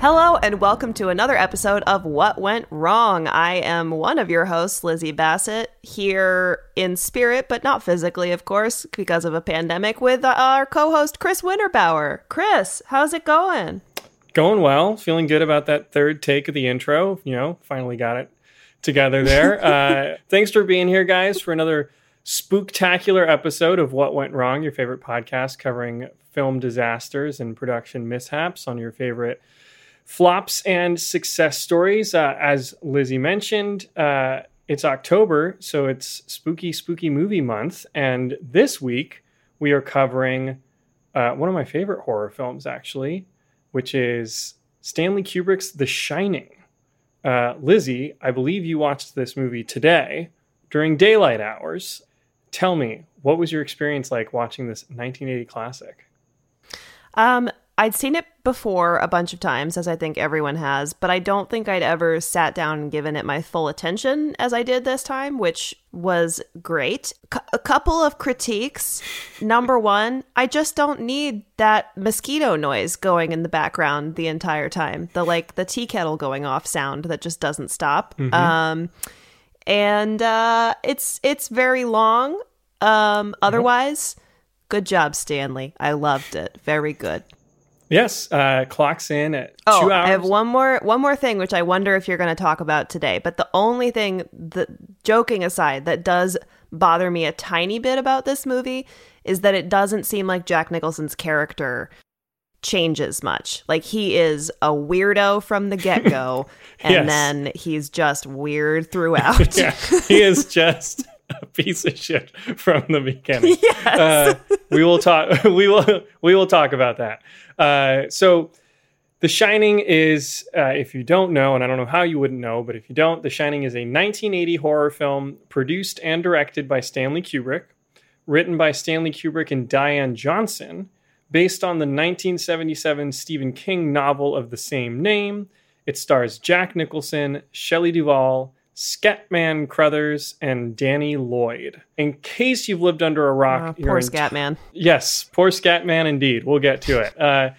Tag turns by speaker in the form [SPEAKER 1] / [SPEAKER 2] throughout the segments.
[SPEAKER 1] Hello, and welcome to another episode of What Went Wrong. I am one of your hosts, Lizzie Bassett, here in spirit, but not physically, of course, because of a pandemic, with our co host, Chris Winterbauer. Chris, how's it going?
[SPEAKER 2] Going well. Feeling good about that third take of the intro. You know, finally got it together there. uh, thanks for being here, guys, for another spooktacular episode of What Went Wrong, your favorite podcast covering film disasters and production mishaps on your favorite flops and success stories. Uh, as Lizzie mentioned, uh, it's October, so it's spooky, spooky movie month. And this week, we are covering uh, one of my favorite horror films, actually, which is Stanley Kubrick's The Shining. Uh, Lizzie, I believe you watched this movie today during daylight hours. Tell me, what was your experience like watching this 1980 classic?
[SPEAKER 1] Um, I'd seen it before a bunch of times, as I think everyone has, but I don't think I'd ever sat down and given it my full attention as I did this time, which was great. C- a couple of critiques. Number one, I just don't need that mosquito noise going in the background the entire time. The like the tea kettle going off sound that just doesn't stop. Mm-hmm. Um, and uh, it's it's very long. Um, otherwise, good job, Stanley. I loved it. Very good.
[SPEAKER 2] Yes, uh, clocks in at
[SPEAKER 1] oh,
[SPEAKER 2] two hours.
[SPEAKER 1] I have one more one more thing, which I wonder if you're going to talk about today. But the only thing, that, joking aside, that does bother me a tiny bit about this movie is that it doesn't seem like Jack Nicholson's character changes much. Like he is a weirdo from the get go, and yes. then he's just weird throughout.
[SPEAKER 2] yeah, he is just a piece of shit from the beginning. Yes. Uh, we will talk. We will. We will talk about that. Uh, so, The Shining is, uh, if you don't know, and I don't know how you wouldn't know, but if you don't, The Shining is a 1980 horror film produced and directed by Stanley Kubrick, written by Stanley Kubrick and Diane Johnson, based on the 1977 Stephen King novel of the same name. It stars Jack Nicholson, Shelley Duvall, Scatman Crothers, and Danny Lloyd. In case you've lived under a rock,
[SPEAKER 1] uh, poor Scatman.
[SPEAKER 2] Yes, poor Scatman indeed. We'll get to it. Uh,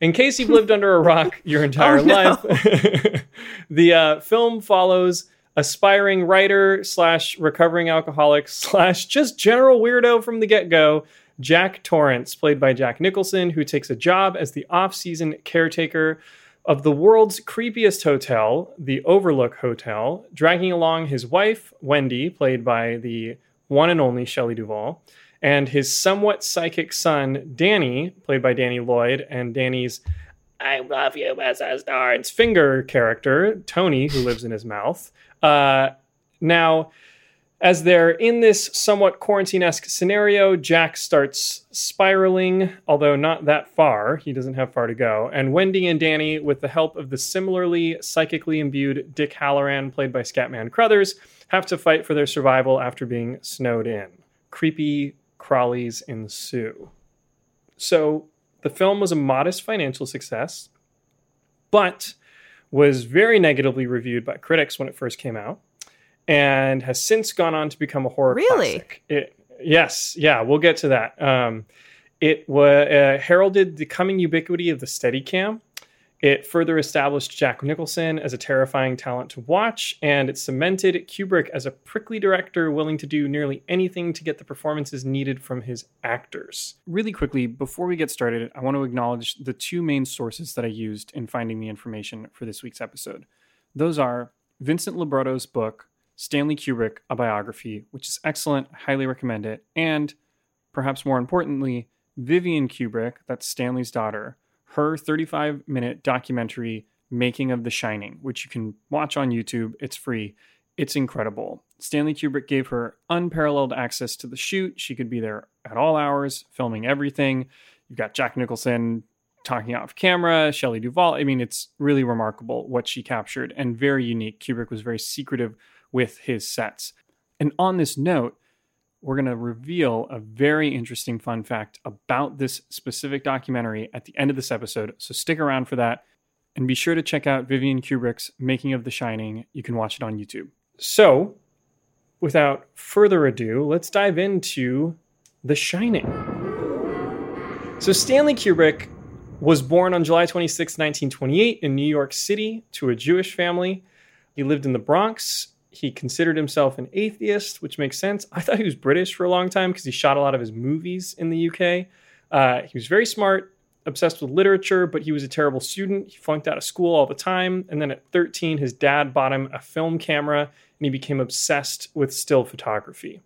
[SPEAKER 2] in case you've lived under a rock your entire oh, life, the uh, film follows aspiring writer slash recovering alcoholic slash just general weirdo from the get go. Jack Torrance, played by Jack Nicholson, who takes a job as the off season caretaker of the world's creepiest hotel, the Overlook Hotel, dragging along his wife, Wendy, played by the one and only Shelley Duvall, and his somewhat psychic son, Danny, played by Danny Lloyd, and Danny's I love you, Mrs. Darn's finger character, Tony, who lives in his mouth. Uh, now, as they're in this somewhat quarantine esque scenario, Jack starts spiraling, although not that far. He doesn't have far to go. And Wendy and Danny, with the help of the similarly psychically imbued Dick Hallorann, played by Scatman Crothers, have to fight for their survival after being snowed in. Creepy crawlies ensue. So, the film was a modest financial success. but was very negatively reviewed by critics when it first came out and has since gone on to become a horror
[SPEAKER 1] Really?
[SPEAKER 2] classic. It, yes, yeah, we'll get to that. Um, it wa uh, heralded the coming ubiquity of the Steadicam. It further established Jack Nicholson as a terrifying talent to watch, and it cemented Kubrick as a prickly director willing to do nearly anything to get the performances needed from his actors.
[SPEAKER 3] Really quickly, before we get started, I want to acknowledge the two main sources that I used in finding the information for this week's episode. Those are Vincent LoBrutto's book, Stanley Kubrick, A Biography, which is excellent, I highly recommend it, and perhaps more importantly, Vivian Kubrick, that's Stanley's daughter, her 35 minute documentary, Making of The Shining, which you can watch on YouTube. It's free. It's incredible. Stanley Kubrick gave her unparalleled access to the shoot. She could be there at all hours, filming everything. You've got Jack Nicholson talking off camera, Shelley Duvall. I mean, it's really remarkable what she captured and very unique. Kubrick was very secretive with his sets. And on this note, we're going to reveal a very interesting fun fact about this specific documentary at the end of this episode. So stick around for that. And be sure to check out Vivian Kubrick's Making of The Shining. You can watch it on YouTube.
[SPEAKER 2] So, without further ado, let's dive into The Shining. So, Stanley Kubrick was born on July 26, 1928, in New York City to a Jewish family. He lived in the Bronx. He considered himself an atheist, which makes sense. I thought he was British for a long time because he shot a lot of his movies in the UK. Uh, he was very smart, obsessed with literature, but he was a terrible student. He flunked out of school all the time. And then at 13, his dad bought him a film camera and he became obsessed with still photography.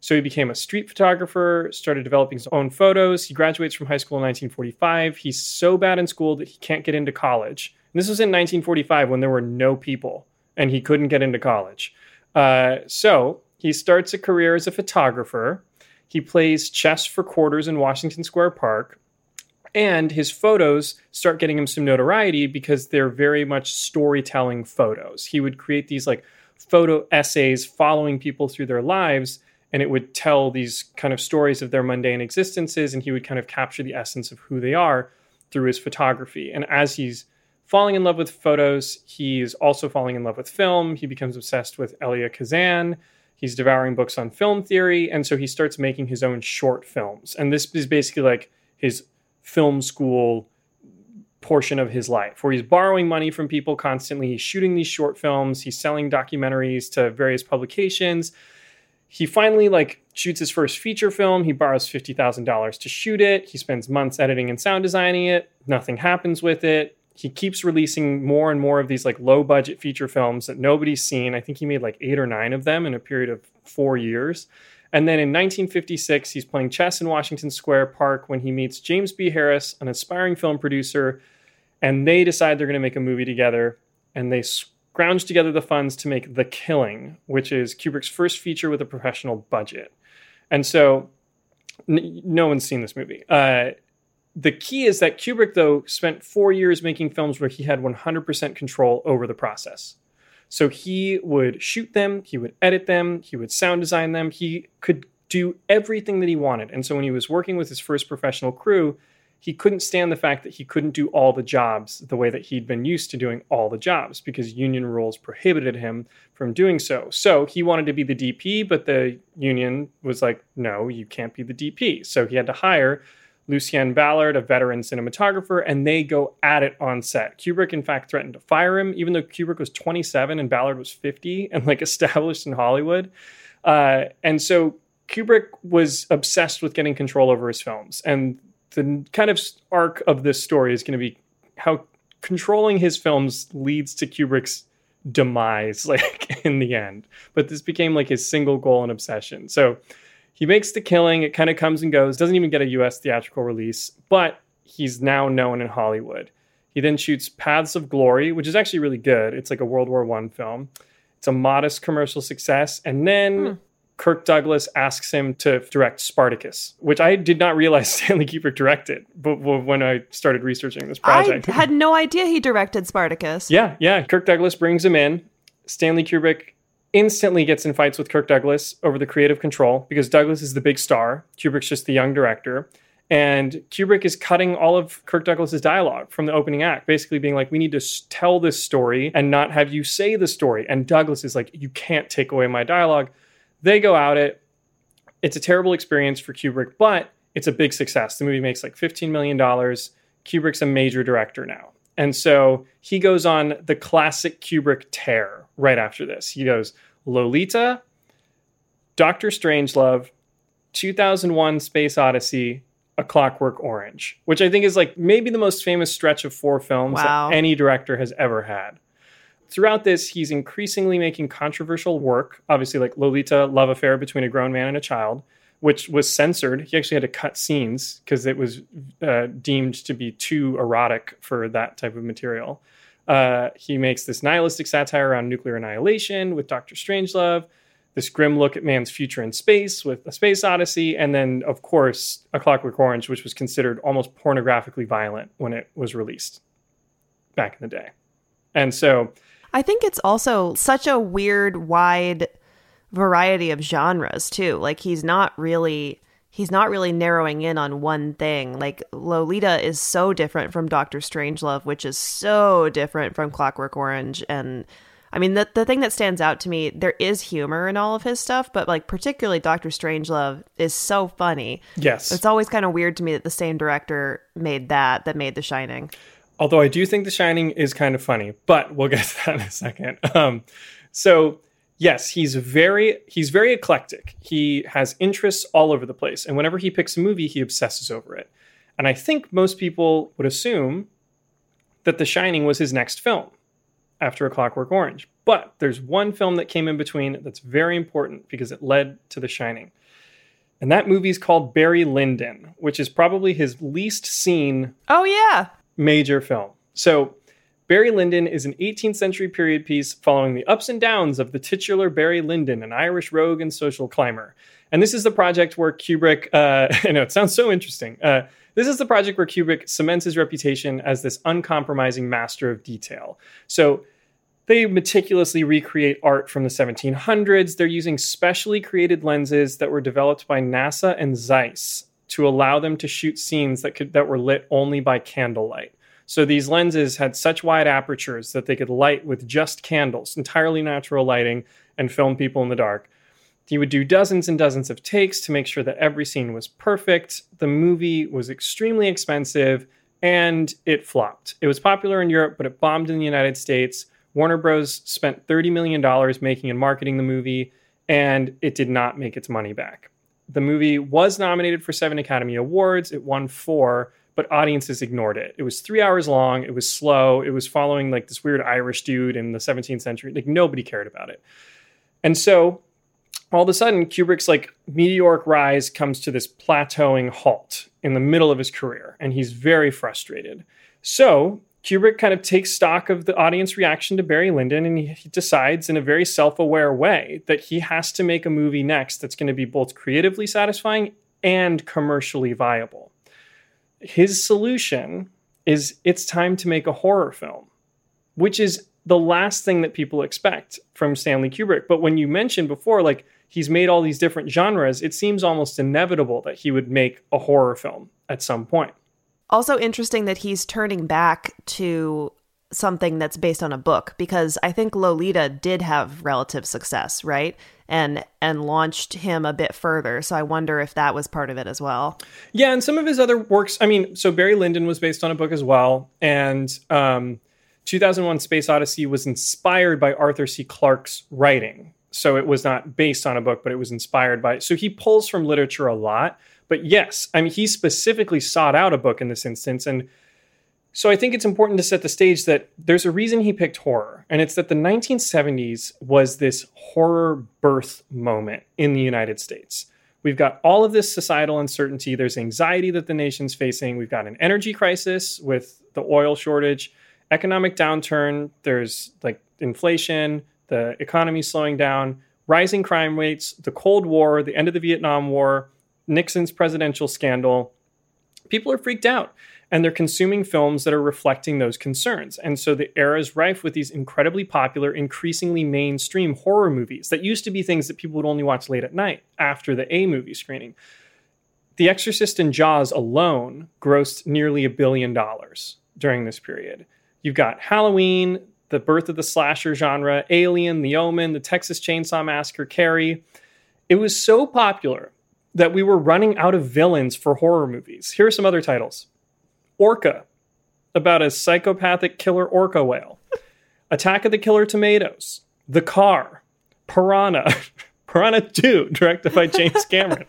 [SPEAKER 2] So he became a street photographer, started developing his own photos. He graduates from high school in 1945. He's so bad in school that he can't get into college. And this was in 1945 when there were no people and he couldn't get into college. Uh, so he starts a career as a photographer. He plays chess for quarters in Washington Square Park. And his photos start getting him some notoriety because they're very much storytelling photos. He would create these like photo essays following people through their lives and it would tell these kind of stories of their mundane existences and he would kind of capture the essence of who they are through his photography and as he's falling in love with photos. He's also falling in love with film. He becomes obsessed with elia kazan. He's devouring books on film theory. And so he starts making his own short films. And this is basically like his film school portion of his life where he's borrowing money from people constantly. He's shooting these short films. He's selling documentaries to various publications. He finally like shoots his first feature film. He borrows $50000 to shoot it. He spends months editing and sound designing it. Nothing happens with it he keeps releasing more and more of these like low budget feature films that nobody's seen i think he made like eight or nine of them in a period of four years and then in 1956 he's playing chess in washington square park when he meets james b harris an aspiring film producer and they decide they're going to make a movie together and they scrounge together the funds to make The Killing, which is Kubrick's first feature with a professional budget. And so n- no one's seen this movie. Uh, the key is that Kubrick, though, spent four years making films where he had 100% control over the process. So he would shoot them, he would edit them, he would sound design them, he could do everything that he wanted. And so when he was working with his first professional crew, he couldn't stand the fact that he couldn't do all the jobs the way that he'd been used to doing all the jobs because union rules prohibited him from doing so. So he wanted to be the DP, but the union was like, no, you can't be the DP. So he had to hire Lucien Ballard, a veteran cinematographer, and they go at it on set. Kubrick, in fact, threatened to fire him, even though Kubrick was 27 and Ballard was 50 and like established in Hollywood. Uh, and so Kubrick was obsessed with getting control over his films. And the kind of arc of this story is going to be how controlling his films leads to Kubrick's demise, like in the end. But this became like his single goal and obsession. So he makes the killing. It kind of comes and goes. Doesn't even get a U.S. theatrical release, but he's now known in Hollywood. He then shoots Paths of Glory, which is actually really good. It's like a World War One film. It's a modest commercial success, and then.
[SPEAKER 1] Hmm.
[SPEAKER 2] Kirk Douglas asks him to direct Spartacus, which I did not realize Stanley Kubrick directed, but when I started researching this project,
[SPEAKER 1] I had no idea he directed Spartacus.
[SPEAKER 2] yeah, yeah. Kirk Douglas brings him in. Stanley Kubrick instantly gets in fights with Kirk Douglas over the creative control because Douglas is the big star. Kubrick's just the young director. And Kubrick is cutting all of Kirk Douglas's dialogue from the opening act, basically being like, we need to tell this story and not have you say the story. And Douglas is like, you can't take away my dialogue. They go out it. It's a terrible experience for Kubrick, but it's a big success. The movie makes like $15 million. Kubrick's a major director now. And so he goes on the classic Kubrick tear right after this. He goes Lolita, Doctor Strangelove, 2001 Space Odyssey, A Clockwork Orange, which I think is like maybe the most famous stretch of four films
[SPEAKER 1] Wow.
[SPEAKER 2] that any director has ever had. Throughout this, he's increasingly making controversial work, obviously, like Lolita, love affair between a grown man and a child, which was censored. He actually had to cut scenes because it was uh, deemed to be too erotic for that type of material. Uh, he makes this nihilistic satire around nuclear annihilation with Doctor Strangelove, this grim look at man's future in space with A Space Odyssey, and then, of course, A Clockwork Orange, which was considered almost pornographically violent when it was released back in the day. And so,
[SPEAKER 1] I think it's also such a weird, wide variety of genres too. Like he's not really he's not really narrowing in on one thing. Like Lolita is so different from Doctor Strangelove, which is so different from Clockwork Orange and I mean the the thing that stands out to me, there is humor in all of his stuff, but like particularly Doctor Strangelove is so funny.
[SPEAKER 2] yes.
[SPEAKER 1] It's always kind of weird to me that the same director made that that made The Shining.
[SPEAKER 2] Although I do think The Shining is kind of funny, but we'll get to that in a second. Um, so yes, he's very he's very eclectic. He has interests all over the place, and whenever he picks a movie, he obsesses over it. And I think most people would assume that The Shining was his next film after A Clockwork Orange. But there's one film that came in between that's very important because it led to The Shining. And that movie is called Barry Lyndon, which is probably his least seen
[SPEAKER 1] Oh yeah.
[SPEAKER 2] major film. So, Barry Lyndon is an 18th century period piece following the ups and downs of the titular Barry Lyndon, an Irish rogue and social climber. And this is the project where Kubrick, uh, I know it sounds so interesting. Uh, this is the project where Kubrick cements his reputation as this uncompromising master of detail. So, they meticulously recreate art from the 1700s. They're using specially created lenses that were developed by NASA and Zeiss to allow them to shoot scenes that could that were lit only by candlelight. So these lenses had such wide apertures that they could light with just candles, entirely natural lighting, and film people in the dark. He would do dozens and dozens of takes to make sure that every scene was perfect. The movie was extremely expensive and it flopped. It was popular in Europe, but it bombed in the United States. Warner Bros. spent $30 million making and marketing the movie, and it did not make its money back. The movie was nominated for seven Academy Awards. It won four, but audiences ignored it. It was three hours long. It was slow. It was following like this weird Irish dude in the 17th century. Like nobody cared about it. And so all of a sudden, Kubrick's like meteoric rise comes to this plateauing halt in the middle of his career, and he's very frustrated. So Kubrick kind of takes stock of the audience reaction to Barry Lyndon, and he, decides in a very self aware way that he has to make a movie next that's going to be both creatively satisfying and commercially viable. His solution is it's time to make a horror film, which is the last thing that people expect from Stanley Kubrick. But when you mentioned before, like he's made all these different genres, it seems almost inevitable that he would make a horror film at some point.
[SPEAKER 1] Also interesting that he's turning back to something that's based on a book because I think Lolita did have relative success, right? And and launched him a bit further. So I wonder if that was part of it as well.
[SPEAKER 2] Yeah, and some of his other works, I mean, so Barry Lyndon was based on a book as well. And um, 2001 Space Odyssey was inspired by Arthur C. Clarke's writing. So it was not based on a book, but it was inspired by. It. So he pulls from literature a lot. But yes, I mean, he specifically sought out a book in this instance. And so I think it's important to set the stage that there's a reason he picked horror. And it's that the 1970s was this horror birth moment in the United States. We've got all of this societal uncertainty. There's anxiety that the nation's facing. We've got an energy crisis with the oil shortage, economic downturn. There's like inflation, the economy slowing down, rising crime rates, the Cold War, the end of the Vietnam War, Nixon's presidential scandal. People are freaked out and they're consuming films that are reflecting those concerns. And so the era is rife with these incredibly popular, increasingly mainstream horror movies that used to be things that people would only watch late at night after the A movie screening. The Exorcist and Jaws alone grossed nearly a billion dollars during this period. You've got Halloween, the birth of the slasher genre, Alien, The Omen, The Texas Chainsaw Massacre, Carrie. It was so popular that we were running out of villains for horror movies. Here are some other titles Orca, about a psychopathic killer orca whale, Attack of the Killer Tomatoes, The Car, Piranha, Piranha 2, directed by James Cameron.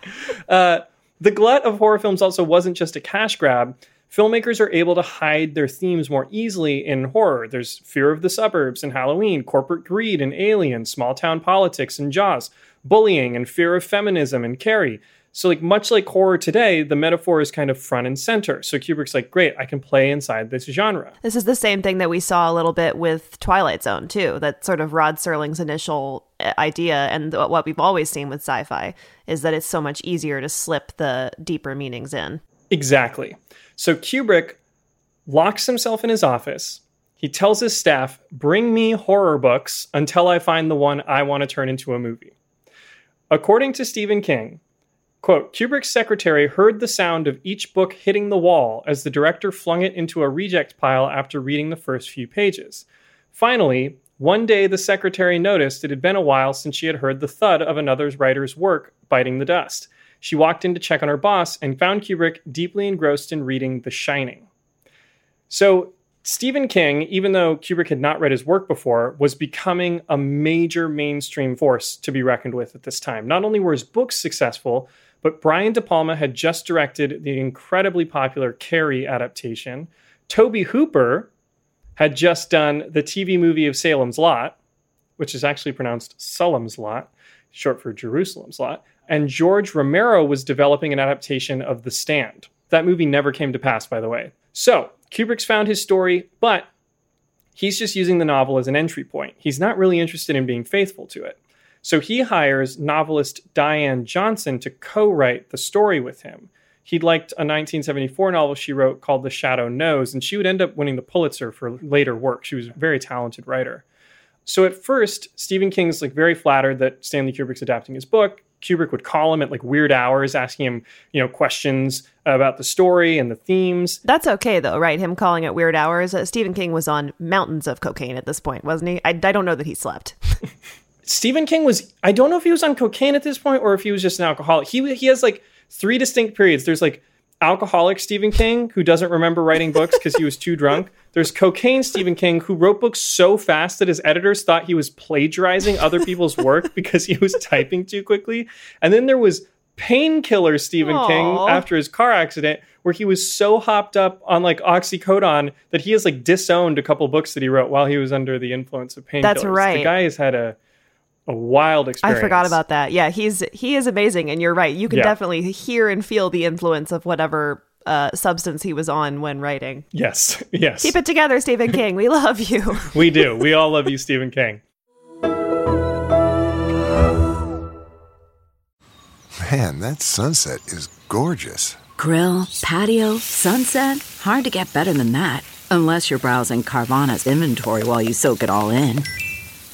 [SPEAKER 2] Uh, the glut of horror films also wasn't just a cash grab. Filmmakers are able to hide their themes more easily in horror. There's fear of the suburbs and Halloween, corporate greed and Alien, small town politics and Jaws, bullying and fear of feminism and Carrie. So, like much like horror today, the metaphor is kind of front and center. So Kubrick's like, great, I can play inside this genre.
[SPEAKER 1] This is the same thing that we saw a little bit with Twilight Zone too. That sort of Rod Serling's initial uh, idea, and what we've always seen with sci-fi is that it's so much easier to slip the deeper meanings in.
[SPEAKER 2] Exactly. So Kubrick locks himself in his office. He tells his staff, "Bring me horror books until I find the one I want to turn into a movie." According to Stephen King, Quote, Kubrick's secretary heard the sound of each book hitting the wall as the director flung it into a reject pile after reading the first few pages. Finally, one day the secretary noticed it had been a while since she had heard the thud of another writer's work biting the dust. She walked in to check on her boss and found Kubrick deeply engrossed in reading The Shining. So, Stephen King, even though Kubrick had not read his work before, was becoming a major mainstream force to be reckoned with at this time. Not only were his books successful, but Brian De Palma had just directed the incredibly popular Carrie adaptation. Tobe Hooper had just done the TV movie of Salem's Lot, which is actually pronounced Salem's Lot, short for Jerusalem's Lot. And George Romero was developing an adaptation of The Stand. That movie never came to pass, by the way. So, Kubrick's found his story, but he's just using the novel as an entry point. He's not really interested in being faithful to it. So he hires novelist Diane Johnson to co write the story with him. He liked a 1974 novel she wrote called The Shadow Knows, and she would end up winning the Pulitzer for later work. She was a very talented writer. So at first, Stephen King's like very flattered that Stanley Kubrick's adapting his book. Kubrick would call him at like weird hours, asking him, you know, questions about the story and the themes.
[SPEAKER 1] That's okay though, right? Him calling at weird hours. Uh, Stephen King was on mountains of cocaine at this point, wasn't he? I, I don't know that he slept.
[SPEAKER 2] Stephen King was I don't know if he was on cocaine at this point or if he was just an alcoholic. He he has like three distinct periods. There's like alcoholic Stephen King who doesn't remember writing books because he was too drunk. There's cocaine Stephen King who wrote books so fast that his editors thought he was plagiarizing other people's work because he was typing too quickly. And then there was painkiller Stephen Aww. King after his car accident where he was so hopped up on like oxycodone that he has like disowned a couple books that he wrote while he was under the influence of painkillers.
[SPEAKER 1] That's right.
[SPEAKER 2] The guy has had a a wild experience.
[SPEAKER 1] I forgot about that. Yeah, he's he is amazing, and you're right. You can yeah. definitely hear and feel the influence of whatever uh, substance he was on when writing.
[SPEAKER 2] Yes, yes.
[SPEAKER 1] Keep it together, Stephen King. We love you.
[SPEAKER 2] we do. We all love you, Stephen King.
[SPEAKER 4] Man, that sunset is gorgeous.
[SPEAKER 5] Grill, patio, sunset. Hard to get better than that. Unless you're browsing Carvana's inventory while you soak it all in.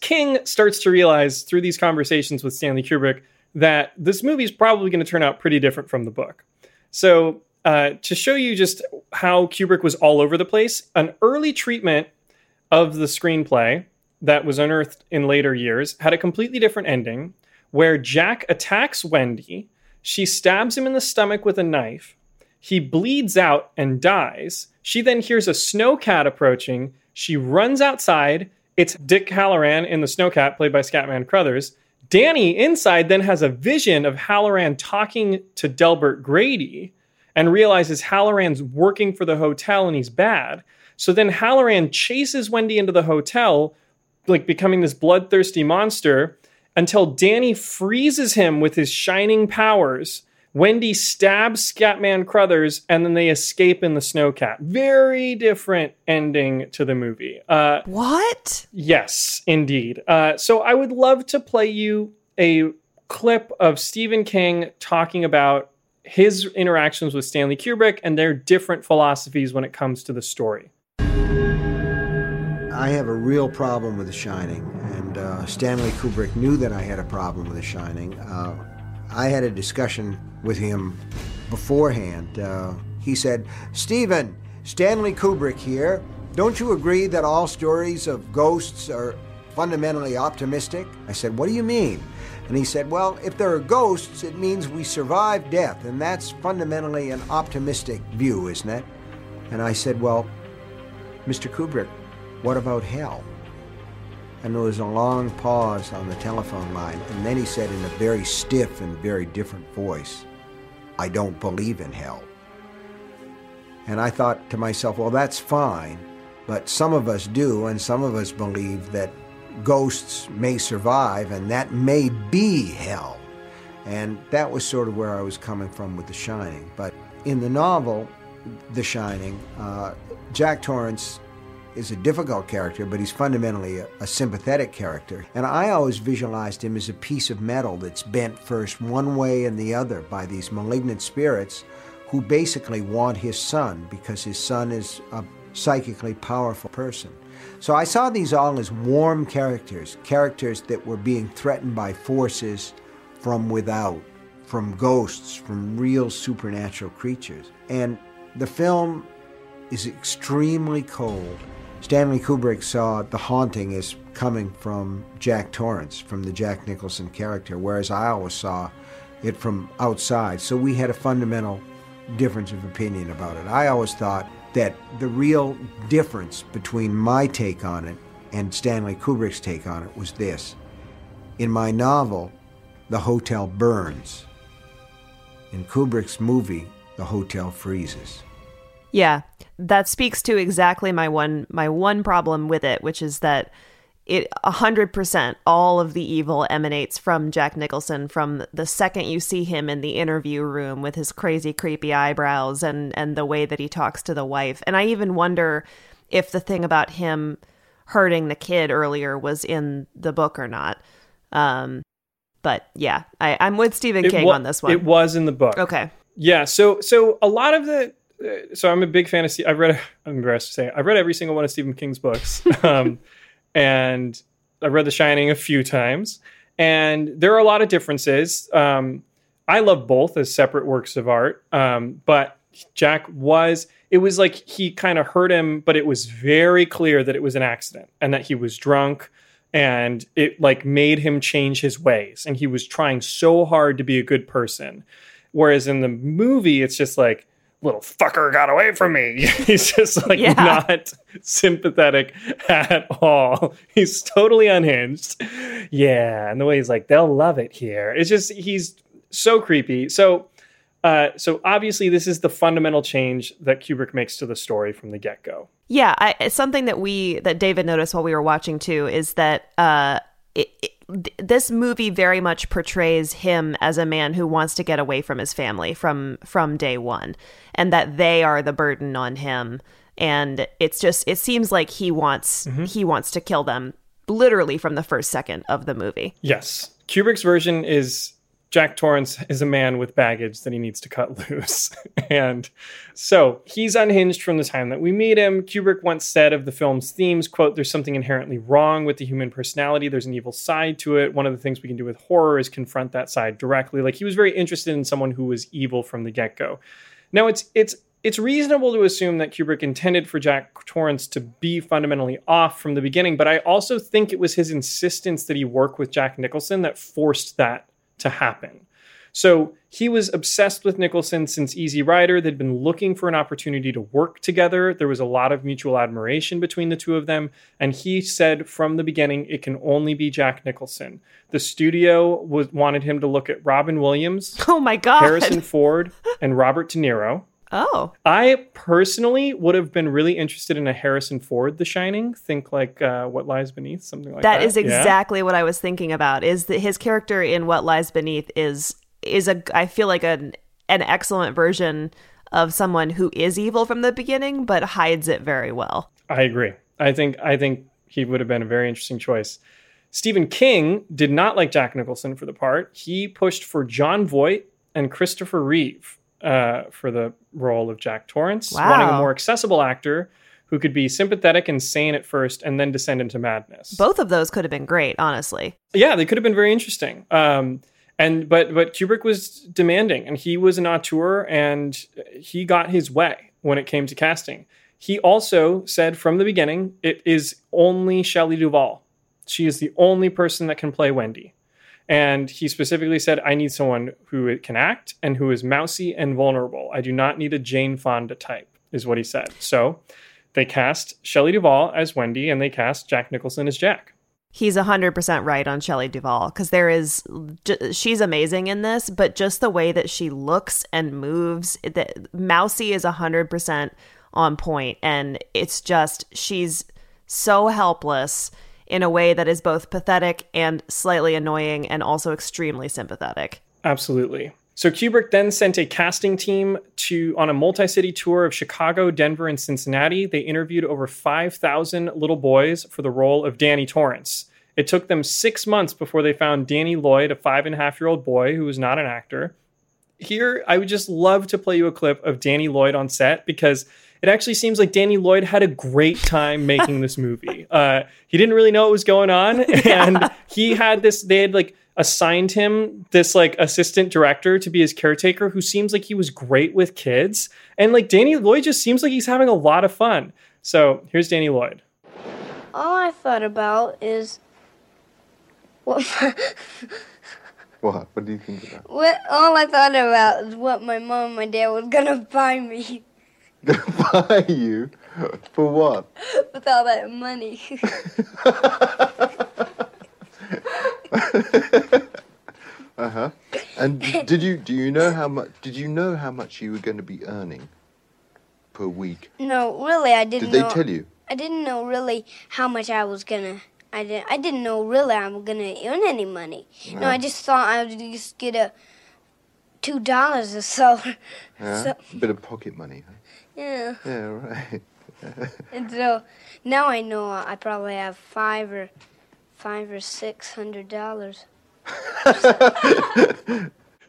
[SPEAKER 2] King starts to realize through these conversations with Stanley Kubrick that this movie is probably going to turn out pretty different from the book. So, uh, to show you just how Kubrick was all over the place, an early treatment of the screenplay that was unearthed in later years had a completely different ending where Jack attacks Wendy. She stabs him in the stomach with a knife. He bleeds out and dies. She then hears a snowcat approaching. She runs outside. It's Dick Hallorann in the snowcat, played by Scatman Crothers. Danny inside then has a vision of Hallorann talking to Delbert Grady and realizes Hallorann's working for the hotel and he's bad. So then Hallorann chases Wendy into the hotel, like becoming this bloodthirsty monster, until Danny freezes him with his shining powers. Wendy stabs Scatman Crothers, and then they escape in the snowcat. Very different ending to the movie. Uh,
[SPEAKER 1] What?
[SPEAKER 2] Yes, indeed. Uh, so I would love to play you a clip of Stephen King talking about his interactions with Stanley Kubrick and their different philosophies when it comes to the story.
[SPEAKER 6] I have a real problem with The Shining, and uh, Stanley Kubrick knew that I had a problem with The Shining. Uh, I had a discussion with him beforehand. Uh, he said, Stephen, Stanley Kubrick here. Don't you agree that all stories of ghosts are fundamentally optimistic? I said, What do you mean? And he said, Well, if there are ghosts, it means we survive death, and that's fundamentally an optimistic view, isn't it? And I said, Well, Mr. Kubrick, what about hell? And there was a long pause on the telephone line, and then he said in a very stiff and very different voice, I don't believe in hell. And I thought to myself, well, that's fine, but some of us do, and some of us believe that ghosts may survive, and that may be hell. And that was sort of where I was coming from with The Shining. But in the novel, The Shining, uh, Jack Torrance is a difficult character, but he's fundamentally a, a, sympathetic character. And I always visualized him as a piece of metal that's bent first one way and the other by these malignant spirits who basically want his son because his son is a psychically powerful person. So I saw these all as warm characters, characters that were being threatened by forces from without, from ghosts, from real supernatural creatures. And the film is extremely cold. Stanley Kubrick saw The Haunting as coming from Jack Torrance, from the Jack Nicholson character, whereas I always saw it from outside. So we had a fundamental difference of opinion about it. I always thought that the real difference between my take on it and Stanley Kubrick's take on it was this. In my novel, the hotel burns. In Kubrick's movie, the hotel freezes.
[SPEAKER 1] Yeah, that speaks to exactly my one my one problem with it, which is that it 100% all of the evil emanates from Jack Nicholson from the second you see him in the interview room with his crazy creepy eyebrows and and the way that he talks to the wife. And I even wonder if the thing about him hurting the kid earlier was in the book or not. Um but yeah, I, I'm with Stephen
[SPEAKER 2] It
[SPEAKER 1] King
[SPEAKER 2] wa-
[SPEAKER 1] on this one.
[SPEAKER 2] It was in the book.
[SPEAKER 1] Okay.
[SPEAKER 2] Yeah. So so a lot of the so I'm a big fan of. I've read. I'm embarrassed to say I've read every single one of Stephen King's books, um, and I've read The Shining a few times, and there are a lot of differences. Um, I love both as separate works of art, um, but Jack was. It was like he kind of hurt him, but it was very clear that it was an accident and that he was drunk and it like made him change his ways and he was trying so hard to be a good person whereas in the movie it's just like little fucker got away from me. He's just like
[SPEAKER 1] Yeah.
[SPEAKER 2] not sympathetic at all. He's totally unhinged. Yeah and the way he's like they'll love it here. It's just he's so creepy. So uh, so obviously this is the fundamental change that kubrick makes to the story from the get-go.
[SPEAKER 1] Yeah, I, something that we that David noticed while we were watching too is that uh, it, it, th- this movie very much portrays him as a man who wants to get away from his family from from day one, and that they are the burden on him. And it's just it seems like he wants mm-hmm. he wants to kill them literally from the first second of the movie.
[SPEAKER 2] Yes. Kubrick's version is Jack Torrance is a man with baggage that he needs to cut loose. and so he's unhinged from the time that we meet him. Kubrick once said of the film's themes, quote, there's something inherently wrong with the human personality. There's an evil side to it. One of the things we can do with horror is confront that side directly. Like he was very interested in someone who was evil from the get-go. Now it's it's it's reasonable to assume that Kubrick intended for Jack Torrance to be fundamentally off from the beginning, but I also think it was his insistence that he work with Jack Nicholson that forced that to happen. So he was obsessed with Nicholson since Easy Rider. They'd been looking for an opportunity to work together. There was a lot of mutual admiration between the two of them. And he said from the beginning, it can only be Jack Nicholson. The studio was, wanted him to look at Robin Williams,
[SPEAKER 1] Oh my god.
[SPEAKER 2] Harrison Ford, and Robert De Niro.
[SPEAKER 1] Oh.
[SPEAKER 2] I personally would have been really interested in a Harrison Ford The Shining. Think like uh, What Lies Beneath, something like that.
[SPEAKER 1] that is
[SPEAKER 2] Yeah.
[SPEAKER 1] exactly what I was thinking about. Is that his character in What Lies Beneath is is a I feel like an an excellent version of someone who is evil from the beginning but hides it very well.
[SPEAKER 2] I agree. I think I think he would have been a very interesting choice. Stephen King did not like Jack Nicholson for the part. He pushed for Jon Voight and Christopher Reeve uh, for the role of Jack Torrance,
[SPEAKER 1] Wow.
[SPEAKER 2] wanting a more accessible actor who could be sympathetic and sane at first and then descend into madness.
[SPEAKER 1] Both of those could have been great, honestly.
[SPEAKER 2] Yeah, they could have been very interesting. Um, and but but Kubrick was demanding, and he was an auteur, and he got his way when it came to casting. He also said from the beginning, it is only Shelley Duvall. She is the only person that can play Wendy. And he specifically said, I need someone who can act and who is mousy and vulnerable. I do not need a Jane Fonda type, is what he said. So they cast Shelley Duvall as Wendy and they cast Jack Nicholson as Jack.
[SPEAKER 1] He's 100% right on Shelley Duvall because there is, j- she's amazing in this, but just the way that she looks and moves, that Mousy is 100% on point, And it's just, she's so helpless in a way that is both pathetic and slightly annoying and also extremely sympathetic.
[SPEAKER 2] Absolutely. So Kubrick then sent a casting team to on a multi-city tour of Chicago, Denver, and Cincinnati. They interviewed over 5,000 little boys for the role of Danny Torrance. It took them six months before they found Danny Lloyd, a five and a half year old boy who was not an actor. Here, I would just love to play you a clip of Danny Lloyd on set because it actually seems like Danny Lloyd had a great time making this movie. Uh, he didn't really know what was going on, and he had this. They had like assigned him this like assistant director to be his caretaker, who seems like he was great with kids, and like Danny Lloyd just seems like he's having a lot of fun. So here's Danny Lloyd.
[SPEAKER 7] All I thought about is what
[SPEAKER 8] What? What do you think of that?
[SPEAKER 7] what all I thought about is what my mom and my dad was gonna buy me
[SPEAKER 8] Buy you? For what?
[SPEAKER 7] with all that money.
[SPEAKER 8] Uh huh. And did you do you know how much? Did you know how much you were going to be earning per week?
[SPEAKER 7] no, really, I didn't
[SPEAKER 8] Did they
[SPEAKER 7] know.
[SPEAKER 8] tell you?
[SPEAKER 7] I didn't know really how much I was gonna. I didn't. I didn't know really I'm gonna earn any money. No, I just thought I would just get a two dollars or so.
[SPEAKER 8] Yeah.
[SPEAKER 7] So
[SPEAKER 8] A bit of pocket money. Huh?
[SPEAKER 7] Yeah.
[SPEAKER 8] Yeah. Right.
[SPEAKER 7] And so now I know I probably have five or five or six hundred dollars.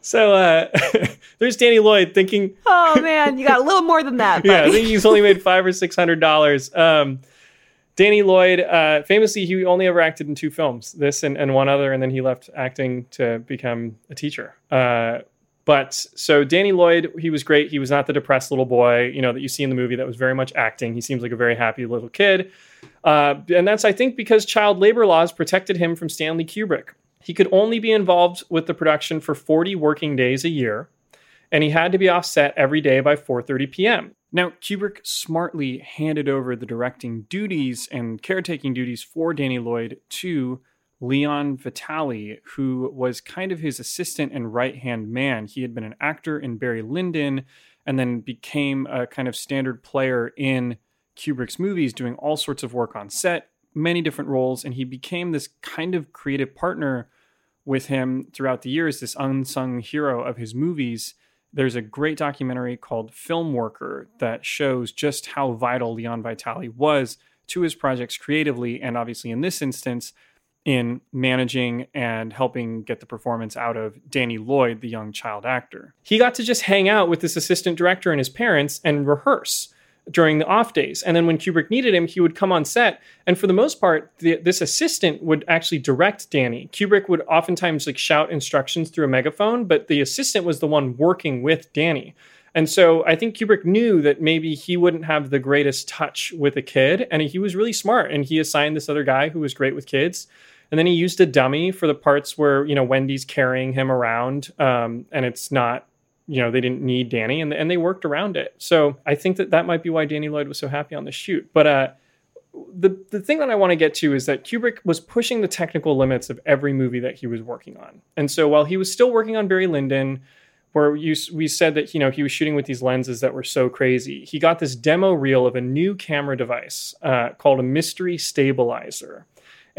[SPEAKER 2] So uh, there's Danny Lloyd thinking,
[SPEAKER 1] Oh man, you got a little more than that.
[SPEAKER 2] yeah, I think he's only made five or six hundred dollars. Um, Danny Lloyd, uh, famously, he only ever acted in two films, this and, and one other, and then he left acting to become a teacher. Uh, but so Danny Lloyd, he was great. He was not the depressed little boy, you know, that you see in the movie. That was very much acting. He seems like a very happy little kid, uh, and that's I think because child labor laws protected him from Stanley Kubrick. He could only be involved with the production for 40 working days a year, and he had to be offset every day by 4:30 p.m.
[SPEAKER 3] Now, Kubrick smartly handed over the directing duties and caretaking duties for Danny Lloyd to Leon Vitali, who was kind of his assistant and right hand man. He had been an actor in Barry Lyndon and then became a kind of standard player in Kubrick's movies, doing all sorts of work on set, many different roles. And he became this kind of creative partner with him throughout the years, this unsung hero of his movies. There's a great documentary called Filmworker that shows just how vital Leon Vitali was to his projects creatively, and obviously in this instance, in managing and helping get the performance out of Danny Lloyd, the young child actor.
[SPEAKER 2] he got to just hang out with this assistant director and his parents and rehearse during the off days. And then when Kubrick needed him, he would come on set. And for the most part, the, this assistant would actually direct Danny. Kubrick would oftentimes like shout instructions through a megaphone, but the assistant was the one working with Danny. And so I think Kubrick knew that maybe he wouldn't have the greatest touch with a kid. And he was really smart. And he assigned this other guy who was great with kids And then he used a dummy for the parts where, you know, Wendy's carrying him around um, and it's not, you know, they didn't need Danny and, and they worked around it. So I think that that might be why Danny Lloyd was so happy on the shoot. But uh, the, the thing that I want to get to is that Kubrick was pushing the technical limits of every movie that he was working on. And so while he was still working on Barry Lyndon, where you, we said that you know he was shooting with these lenses that were so crazy. He got this demo reel of a new camera device uh, called a mystery stabilizer,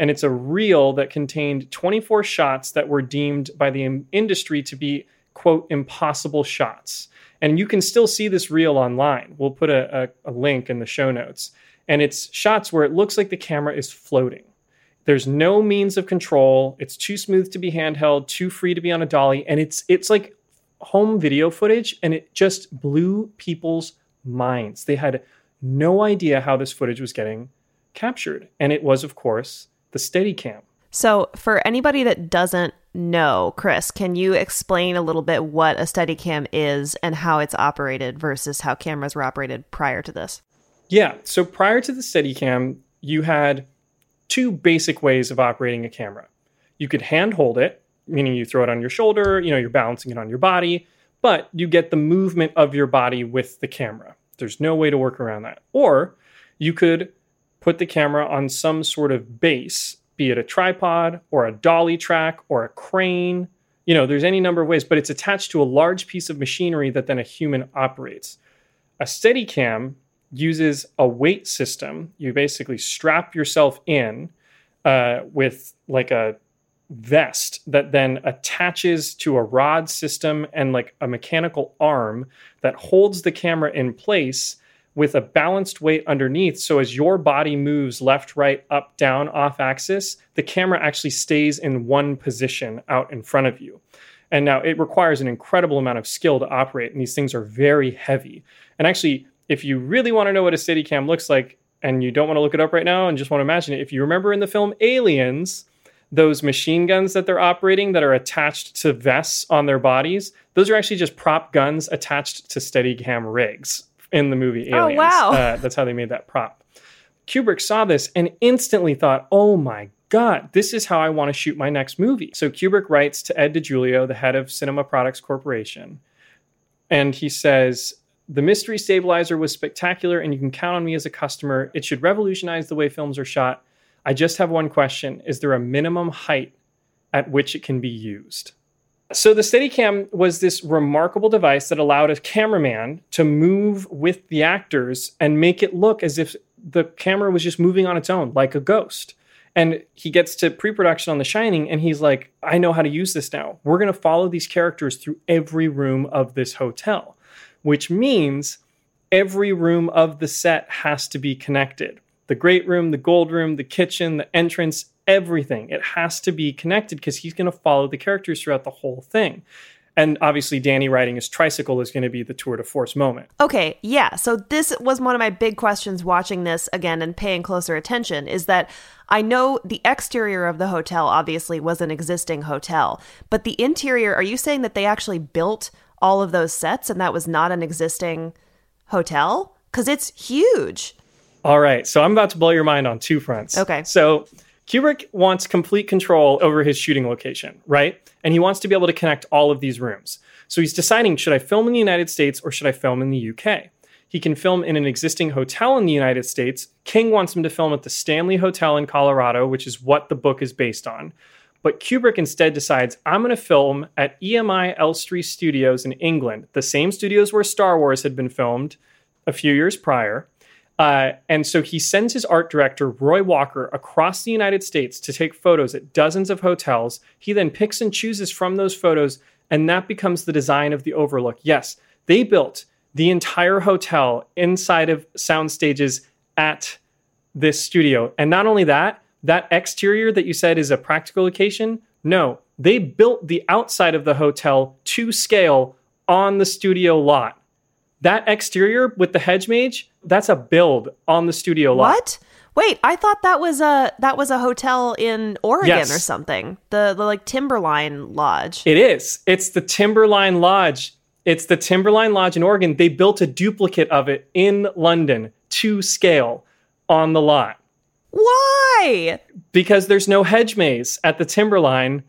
[SPEAKER 2] and it's a reel that contained 24 shots that were deemed by the industry to be quote impossible shots. And you can still see this reel online. We'll put a, a, a link in the show notes. And it's shots where it looks like the camera is floating. There's no means of control. It's too smooth to be handheld, too free to be on a dolly, and it's it's like home video footage and it just blew people's minds. They had no idea how this footage was getting captured. And it was, of course, the Steadicam.
[SPEAKER 1] So, for anybody that doesn't know, Chris, can you explain a little bit what a Steadicam is and how it's operated versus how cameras were operated prior to this?
[SPEAKER 2] Yeah. So, prior to the Steadicam, you had two basic ways of operating a camera. You could hand hold it, meaning you throw it on your shoulder, you know, you're balancing it on your body, but you get the movement of your body with the camera. There's no way to work around that. Or you could put the camera on some sort of base, be it a tripod or a dolly track or a crane. You know, there's any number of ways, but it's attached to a large piece of machinery that then a human operates. A Steadicam uses a weight system. You basically strap yourself in uh, with like a vest that then attaches to a rod system and like a mechanical arm that holds the camera in place with a balanced weight underneath. So as your body moves left, right, up, down, off axis, the camera actually stays in one position out in front of you. And now it requires an incredible amount of skill to operate, and these things are very heavy. And actually, if you really want to know what a Steadicam looks like, and you don't want to look it up right now and just want to imagine it, if you remember in the film Aliens, those machine guns that they're operating that are attached to vests on their bodies, those are actually just prop guns attached to Steadicam rigs in the movie oh, Aliens.
[SPEAKER 1] Oh, wow.
[SPEAKER 2] Uh, that's how they made that prop. Kubrick saw this and instantly thought, oh my God, this is how I want to shoot my next movie. So Kubrick writes to Ed DiGiulio, the head of Cinema Products Corporation, and he says, the mystery stabilizer was spectacular, and you can count on me as a customer. It should revolutionize the way films are shot. I just have one question Is there a minimum height at which it can be used? So, the Steadicam was this remarkable device that allowed a cameraman to move with the actors and make it look as if the camera was just moving on its own, like a ghost. And he gets to pre production on The Shining and he's like, I know how to use this now. We're going to follow these characters through every room of this hotel, which means every room of the set has to be connected the great room, the gold room, the kitchen, the entrance, everything. It has to be connected because he's going to follow the characters throughout the whole thing. And obviously, Danny riding his tricycle is going to be the tour de force moment.
[SPEAKER 1] Okay, yeah. So, this was one of my big questions watching this again and paying closer attention is that I know the exterior of the hotel obviously was an existing hotel, but the interior, are you saying that they actually built all of those sets and that was not an existing hotel? Because it's huge.
[SPEAKER 2] All right. So I'm about to blow your mind on two fronts.
[SPEAKER 1] Okay.
[SPEAKER 2] So Kubrick wants complete control over his shooting location, right? And he wants to be able to connect all of these rooms. So he's deciding should I film in the United States or should I film in the UK? He can film in an existing hotel in the United States. King wants him to film at the Stanley Hotel in Colorado, which is what the book is based on. But Kubrick instead decides, I'm going to film at EMI Elstree Studios in England, the same studios where Star Wars had been filmed a few years prior. Uh, and so he sends his art director, Roy Walker, across the United States to take photos at dozens of hotels. He then picks and chooses from those photos, and that becomes the design of the Overlook. Yes, they built the entire hotel inside of sound stages at this studio. And not only that, that exterior that you said is a practical location, no, they built the outside of the hotel to scale on the studio lot. That exterior with the hedge maze, that's a build on the studio lot.
[SPEAKER 1] What? Wait, I thought that was a that was a hotel in Oregon yes. or something. The the like Timberline Lodge.
[SPEAKER 2] It is. It's the Timberline Lodge. It's the Timberline Lodge in Oregon. They built a duplicate of it in London to scale on the lot.
[SPEAKER 1] Why?
[SPEAKER 2] Because there's no hedge maze at the timberline.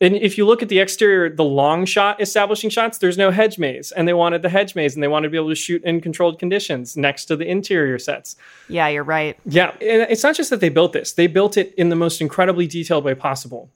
[SPEAKER 2] And if you look at the exterior, the long shot establishing shots, there's no hedge maze. And they wanted the hedge maze and they wanted to be able to shoot in controlled conditions next to the interior sets.
[SPEAKER 1] Yeah, you're right.
[SPEAKER 2] Yeah. And it's not just that they built this, they built it in the most incredibly detailed way possible.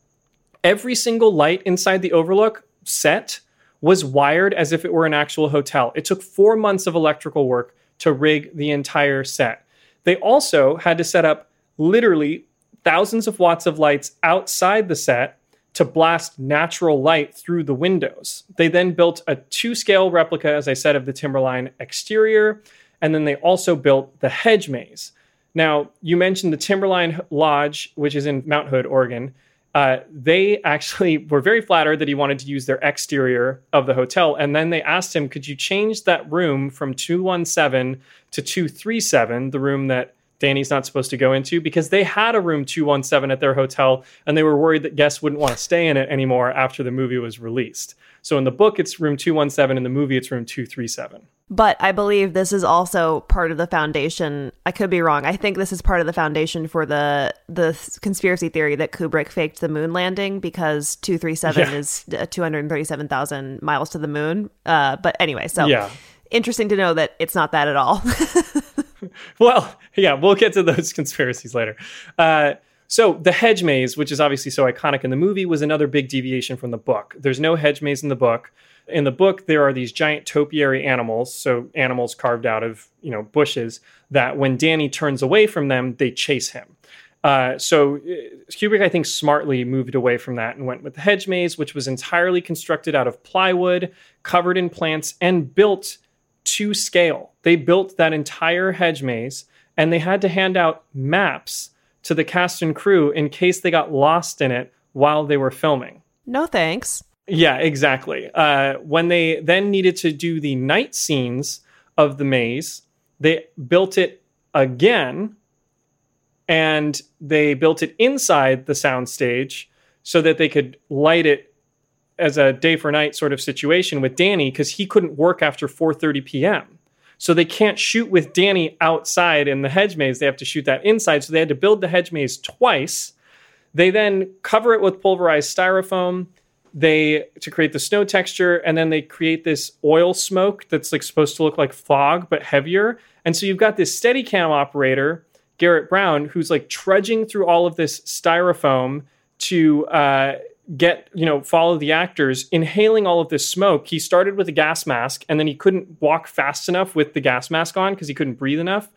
[SPEAKER 2] Every single light inside the Overlook set was wired as if it were an actual hotel. It took four months of electrical work to rig the entire set. They also had to set up literally thousands of watts of lights outside the set to blast natural light through the windows. They then built a two scale replica, as I said, of the Timberline exterior, and then they also built the hedge maze. Now, you mentioned the Timberline Lodge, which is in Mount Hood, Oregon. Uh, they actually were very flattered that he wanted to use their exterior of the hotel. And then they asked him, could you change that room from 217 to 237, the room that Danny's not supposed to go into because they had a room 217 at their hotel and they were worried that guests wouldn't want to stay in it anymore after the movie was released. So in the book, it's room 217. In the movie, it's room 237.
[SPEAKER 1] But I believe this is also part of the foundation. I could be wrong. I think this is part of the foundation for the the conspiracy theory that Kubrick faked the moon landing because 237 yeah. is uh, 237,000 miles to the moon. Uh, but anyway, so yeah. interesting to know that it's not that at all.
[SPEAKER 2] well, yeah, we'll get to those conspiracies later. Uh, so the hedge maze, which is obviously so iconic in the movie, was another big deviation from the book. There's no hedge maze in the book. In the book, there are these giant topiary animals, so animals carved out of you know bushes that when Danny turns away from them, they chase him. Uh, so uh, Kubrick, I think, smartly moved away from that and went with the hedge maze, which was entirely constructed out of plywood, covered in plants, and built to scale. They built that entire hedge maze and they had to hand out maps to the cast and crew in case they got lost in it while they were filming.
[SPEAKER 1] No thanks.
[SPEAKER 2] Yeah, exactly. Uh, when they then needed to do the night scenes of the maze, they built it again and they built it inside the soundstage so that they could light it as a day for night sort of situation with Danny because he couldn't work after 4:30 p.m. So they can't shoot with Danny outside in the hedge maze. They have to shoot that inside. So they had to build the hedge maze twice. They then cover it with pulverized styrofoam. They to create the snow texture, and then they create this oil smoke that's like supposed to look like fog but heavier. And so you've got this Steadicam operator, Garrett Brown, who's like trudging through all of this styrofoam to uh, get you know follow the actors inhaling all of this smoke he started with a gas mask and then he couldn't walk fast enough with the gas mask on because he couldn't breathe enough.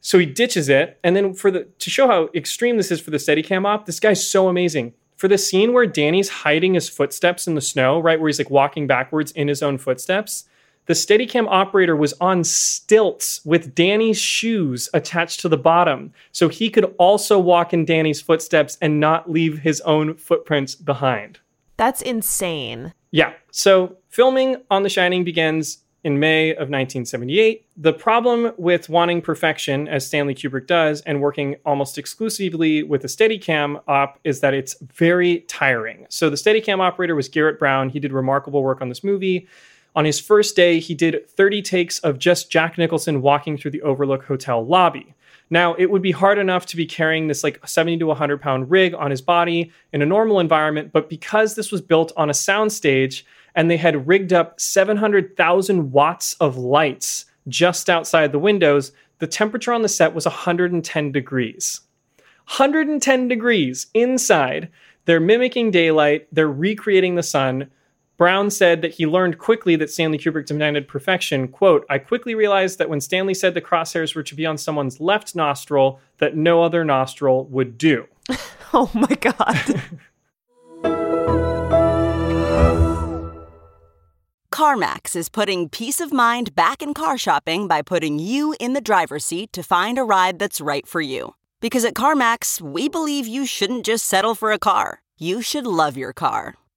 [SPEAKER 2] So he ditches it and then for the to show how extreme this is for the steadicam op this guy's so amazing. For the scene where danny's hiding his footsteps in the snow right where he's like walking backwards in his own footsteps the Steadicam operator was on stilts with Danny's shoes attached to the bottom, so he could also walk in Danny's footsteps and not leave his own footprints behind.
[SPEAKER 1] That's insane.
[SPEAKER 2] Yeah. So filming on The Shining begins in May of 1978. The problem with wanting perfection, as Stanley Kubrick does, and working almost exclusively with a Steadicam op is that it's very tiring. So the Steadicam operator was Garrett Brown. He did remarkable work on this movie. On his first day, he did 30 takes of just Jack Nicholson walking through the Overlook Hotel lobby. Now, it would be hard enough to be carrying this like 70 to 100 pound rig on his body in a normal environment, but because this was built on a soundstage and they had rigged up 700,000 watts of lights just outside the windows, the temperature on the set was 110 degrees. 110 degrees inside. They're mimicking daylight, they're recreating the sun Brown said that he learned quickly that Stanley Kubrick demanded perfection. Quote, I quickly realized that when Stanley said the crosshairs were to be on someone's left nostril, that no other nostril would do.
[SPEAKER 1] oh my God.
[SPEAKER 9] CarMax is putting peace of mind back in car shopping by putting you in the driver's seat to find a ride that's right for you. Because at CarMax, we believe you shouldn't just settle for a car, you should love your car.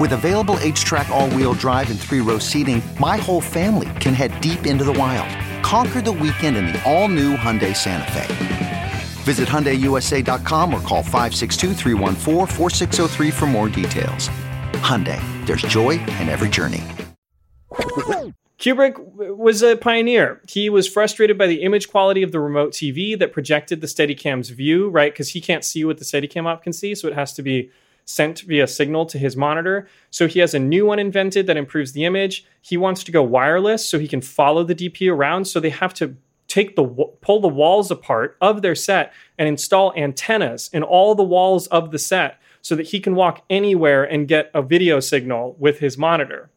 [SPEAKER 10] With available H-Track all-wheel drive and three-row seating, my whole family can head deep into the wild. Conquer the weekend in the all-new Hyundai Santa Fe. Visit HyundaiUSA.com or call 562 for more details. Hyundai, there's joy in every journey.
[SPEAKER 2] Kubrick was a pioneer. He was frustrated by the image quality of the remote TV that projected the Steadicam's view, right? Because he can't see what the Steadicam op can see, so it has to be sent via signal to his monitor. So he has a new one invented that improves the image. He wants to go wireless so he can follow the DP around. So they have to take the pull the walls apart of their set and install antennas in all the walls of the set so that he can walk anywhere and get a video signal with his monitor.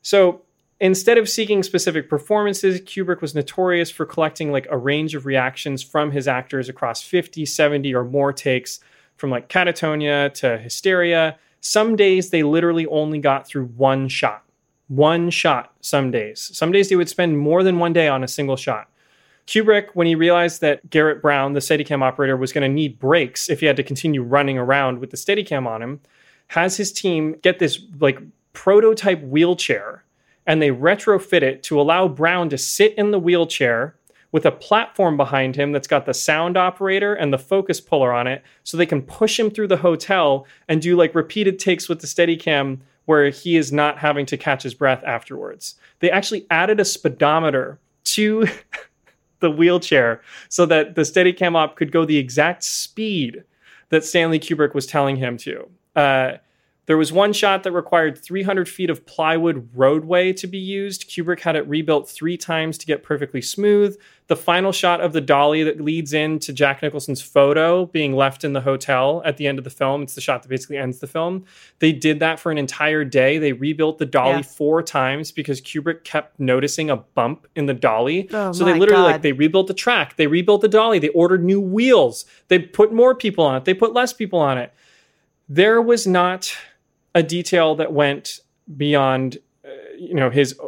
[SPEAKER 2] So instead of seeking specific performances, Kubrick was notorious for collecting like a range of reactions from his actors across 50, 70 or more takes from like catatonia to hysteria. Some days they literally only got through one shot. One shot some days. Some days they would spend more than one day on a single shot. Kubrick, when he realized that Garrett Brown, the Steadicam operator, was going to need breaks if he had to continue running around with the Steadicam on him, has his team get this like prototype wheelchair and they retrofit it to allow Brown to sit in the wheelchair with a platform behind him that's got the sound operator and the focus puller on it so they can push him through the hotel and do like repeated takes with the Steadicam where he is not having to catch his breath afterwards. They actually added a speedometer to the wheelchair so that the Steadicam op could go the exact speed that Stanley Kubrick was telling him to. Uh, there was one shot that required 300 feet of plywood roadway to be used. Kubrick had it rebuilt three times to get perfectly smooth. The final shot of the dolly that leads into Jack Nicholson's photo being left in the hotel at the end of the film, it's the shot that basically ends the film. They did that for an entire day. They rebuilt the dolly yeah. four times because Kubrick kept noticing a bump in the dolly. Oh, so they literally God. like they rebuilt the track, they rebuilt the dolly, they ordered new wheels, they put more people on it, they put less people on it. There was not a detail that went beyond, uh, you know, his uh,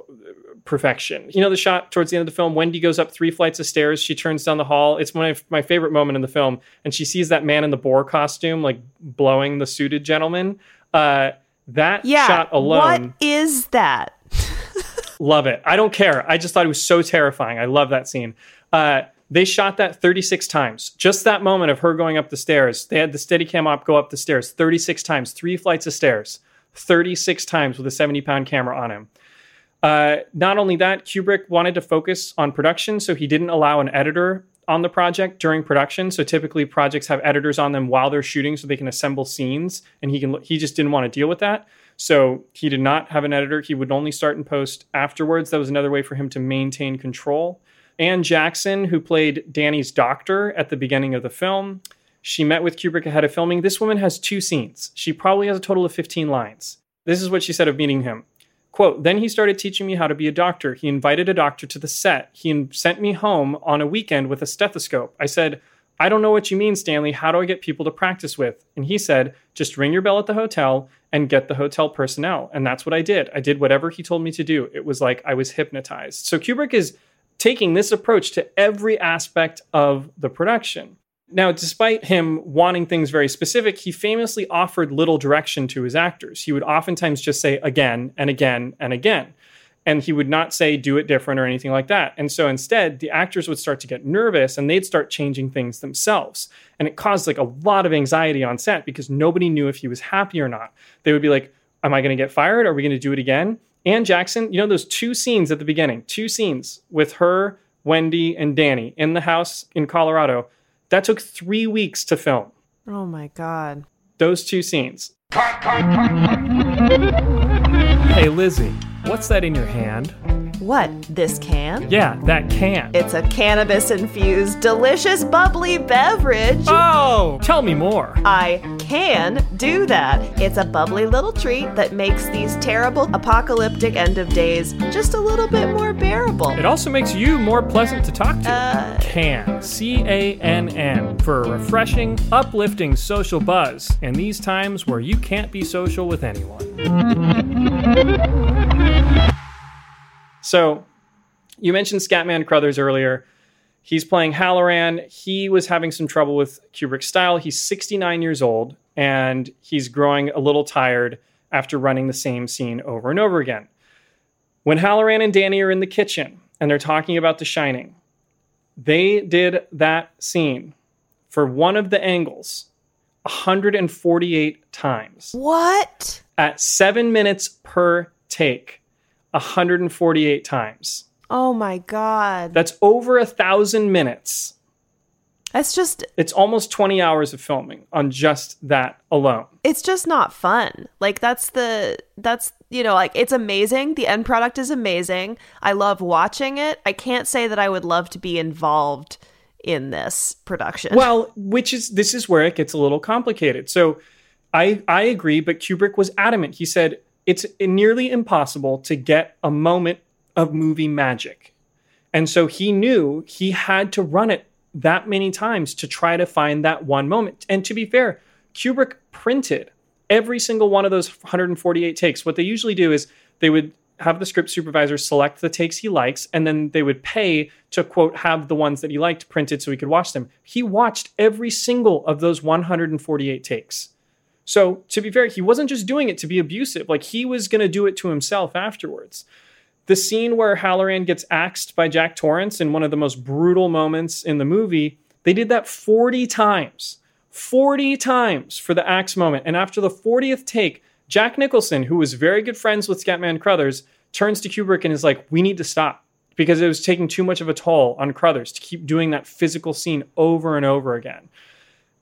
[SPEAKER 2] perfection. You know, the shot towards the end of the film, Wendy goes up three flights of stairs. She turns down the hall. It's one of my favorite moment in the film, and she sees that man in the boar costume, like blowing the suited gentleman. Uh, that yeah, shot alone.
[SPEAKER 1] What is that?
[SPEAKER 2] love it. I don't care. I just thought it was so terrifying. I love that scene. Uh, they shot that 36 times. Just that moment of her going up the stairs. They had the Steadicam op go up the stairs 36 times, three flights of stairs, 36 times with a 70 pound camera on him. Uh, not only that, Kubrick wanted to focus on production, so he didn't allow an editor on the project during production. So typically, projects have editors on them while they're shooting, so they can assemble scenes. And he can he just didn't want to deal with that, so he did not have an editor. He would only start and post afterwards. That was another way for him to maintain control. Anne Jackson, who played Danny's doctor at the beginning of the film, she met with Kubrick ahead of filming. This woman has two scenes. She probably has a total of 15 lines. This is what she said of meeting him. Quote, then he started teaching me how to be a doctor. He invited a doctor to the set. He sent me home on a weekend with a stethoscope. I said, I don't know what you mean, Stanley. How do I get people to practice with? And he said, just ring your bell at the hotel and get the hotel personnel. And that's what I did. I did whatever he told me to do. It was like I was hypnotized. So Kubrick is taking this approach to every aspect of the production. Now, despite him wanting things very specific, he famously offered little direction to his actors. He would oftentimes just say again and again and again. And he would not say, do it different or anything like that. And so instead, the actors would start to get nervous and they'd start changing things themselves. And it caused like a lot of anxiety on set because nobody knew if he was happy or not. They would be like, Am I going to get fired? Are we going to do it again? Anne Jackson, you know those two scenes at the beginning, two scenes with her, Wendy, and Danny in the house in Colorado. That took three weeks to film.
[SPEAKER 1] Oh my God.
[SPEAKER 2] Those two scenes. hey, Lizzie, what's that in your hand?
[SPEAKER 1] What, this can?
[SPEAKER 2] Yeah, that can.
[SPEAKER 1] It's a cannabis infused, delicious, bubbly beverage.
[SPEAKER 2] Oh, tell me more.
[SPEAKER 1] I can do that. It's a bubbly little treat that makes these terrible apocalyptic end of days just a little bit more bearable.
[SPEAKER 2] It also makes you more pleasant to talk to. Uh, can. C A N N. For a refreshing, uplifting social buzz in these times where you can't be social with anyone. So, you mentioned Scatman Crothers earlier. He's playing Hallorann. He was having some trouble with Kubrick's style. He's 69 years old and he's growing a little tired after running the same scene over and over again. When Hallorann and Danny are in the kitchen and they're talking about The Shining, they did that scene for one of the angles 148 times.
[SPEAKER 1] What?
[SPEAKER 2] At seven minutes per take, 148 times.
[SPEAKER 1] Oh my God.
[SPEAKER 2] That's over a thousand minutes.
[SPEAKER 1] That's just,
[SPEAKER 2] It's almost 20 hours of filming on just that alone.
[SPEAKER 1] it's just not fun. Like, that's the, that's, you know, like, it's amazing. The end product is amazing. I love watching it. I can't say that I would love to be involved in this production.
[SPEAKER 2] Well, which is this is where it gets a little complicated. So I I agree, but Kubrick was adamant. He said it's nearly impossible to get a moment of movie magic. And so he knew he had to run it that many times to try to find that one moment. And to be fair, Kubrick printed every single one of those 148 takes. What they usually do is they would have the script supervisor select the takes he likes, and then they would pay to quote have the ones that he liked printed so he could watch them. He watched every single of those 148 takes. So to be fair, he wasn't just doing it to be abusive. Like he was going to do it to himself afterwards. The scene where Hallorann gets axed by Jack Torrance in one of the most brutal moments in the movie, they did that 40 times. 40 times for the axe moment. And after the 40th take, Jack Nicholson, who was very good friends with Scatman Crothers, turns to Kubrick and is like, We need to stop because it was taking too much of a toll on Crothers to keep doing that physical scene over and over again.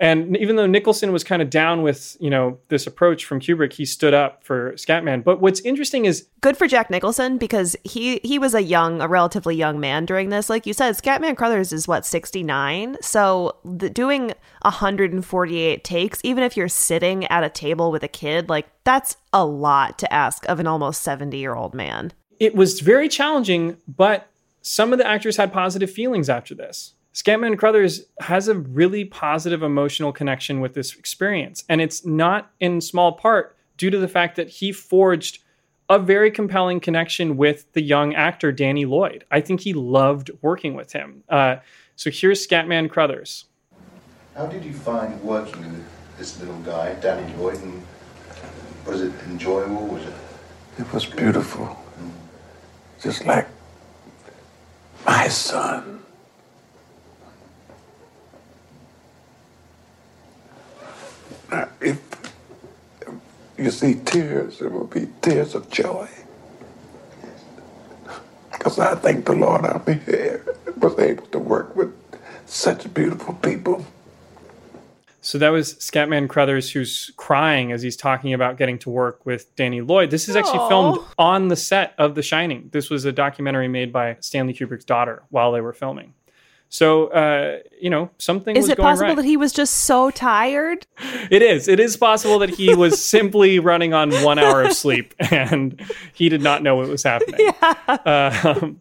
[SPEAKER 2] And even though Nicholson was kind of down with, you know, this approach from Kubrick, he stood up for Scatman. But what's interesting is
[SPEAKER 1] good for Jack Nicholson because he he was a young, a relatively young man during this. Like you said, Scatman Crothers is what sixty nine. So the, doing hundred and forty eight takes, even if you're sitting at a table with a kid, like that's a lot to ask of an almost seventy year old man.
[SPEAKER 2] it was very challenging, but some of the actors had positive feelings after this. Scatman Crothers has a really positive emotional connection with this experience, and it's not in small part due to the fact that he forged a very compelling connection with the young actor Danny Lloyd. I think he loved working with him. Uh, so here's Scatman Crothers.
[SPEAKER 8] How did you find working with this little guy, Danny Lloyd, and was it enjoyable? Was it?
[SPEAKER 11] It was beautiful. Just like my son. If you see tears, it will be tears of joy. Because I thank the Lord I'm here, was able to work with such beautiful people.
[SPEAKER 2] So that was Scatman Crothers who's crying as he's talking about getting to work with Danny Lloyd. This is actually
[SPEAKER 1] Aw.
[SPEAKER 2] filmed on the set of The Shining. This was a documentary made by Stanley Kubrick's daughter while they were filming. So, uh, you know, something
[SPEAKER 1] Is it possible
[SPEAKER 2] right.
[SPEAKER 1] that he was just so tired?
[SPEAKER 2] It is. It is possible that he was simply running on one hour of sleep and he did not know what was happening. Uh, um,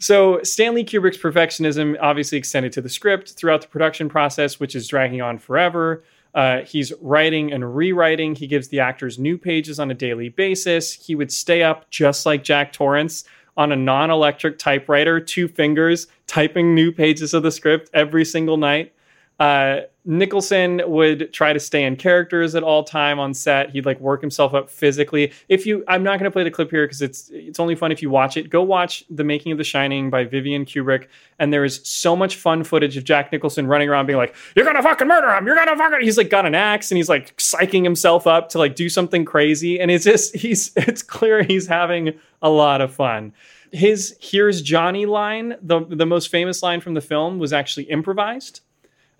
[SPEAKER 2] so Stanley Kubrick's perfectionism obviously extended to the script throughout the production process, which is dragging on forever. Uh, he's writing and rewriting. He gives the actors new pages on a daily basis. He would stay up just like Jack Torrance on a non-electric typewriter, two fingers, typing new pages of the script every single night. Uh, Nicholson would try to stay in characters at all time on set. He'd like work himself up physically. If you, I'm not going to play the clip here because it's it's only fun if you watch it. Go watch The Making of The Shining by Vivian Kubrick, and there is so much fun footage of Jack Nicholson running around being like, "You're gonna fucking murder him! You're gonna fucking." He's like got an axe and he's like psyching himself up to like do something crazy, and it's just he's it's clear he's having a lot of fun. His "Here's Johnny" line, the the most famous line from the film, was actually improvised.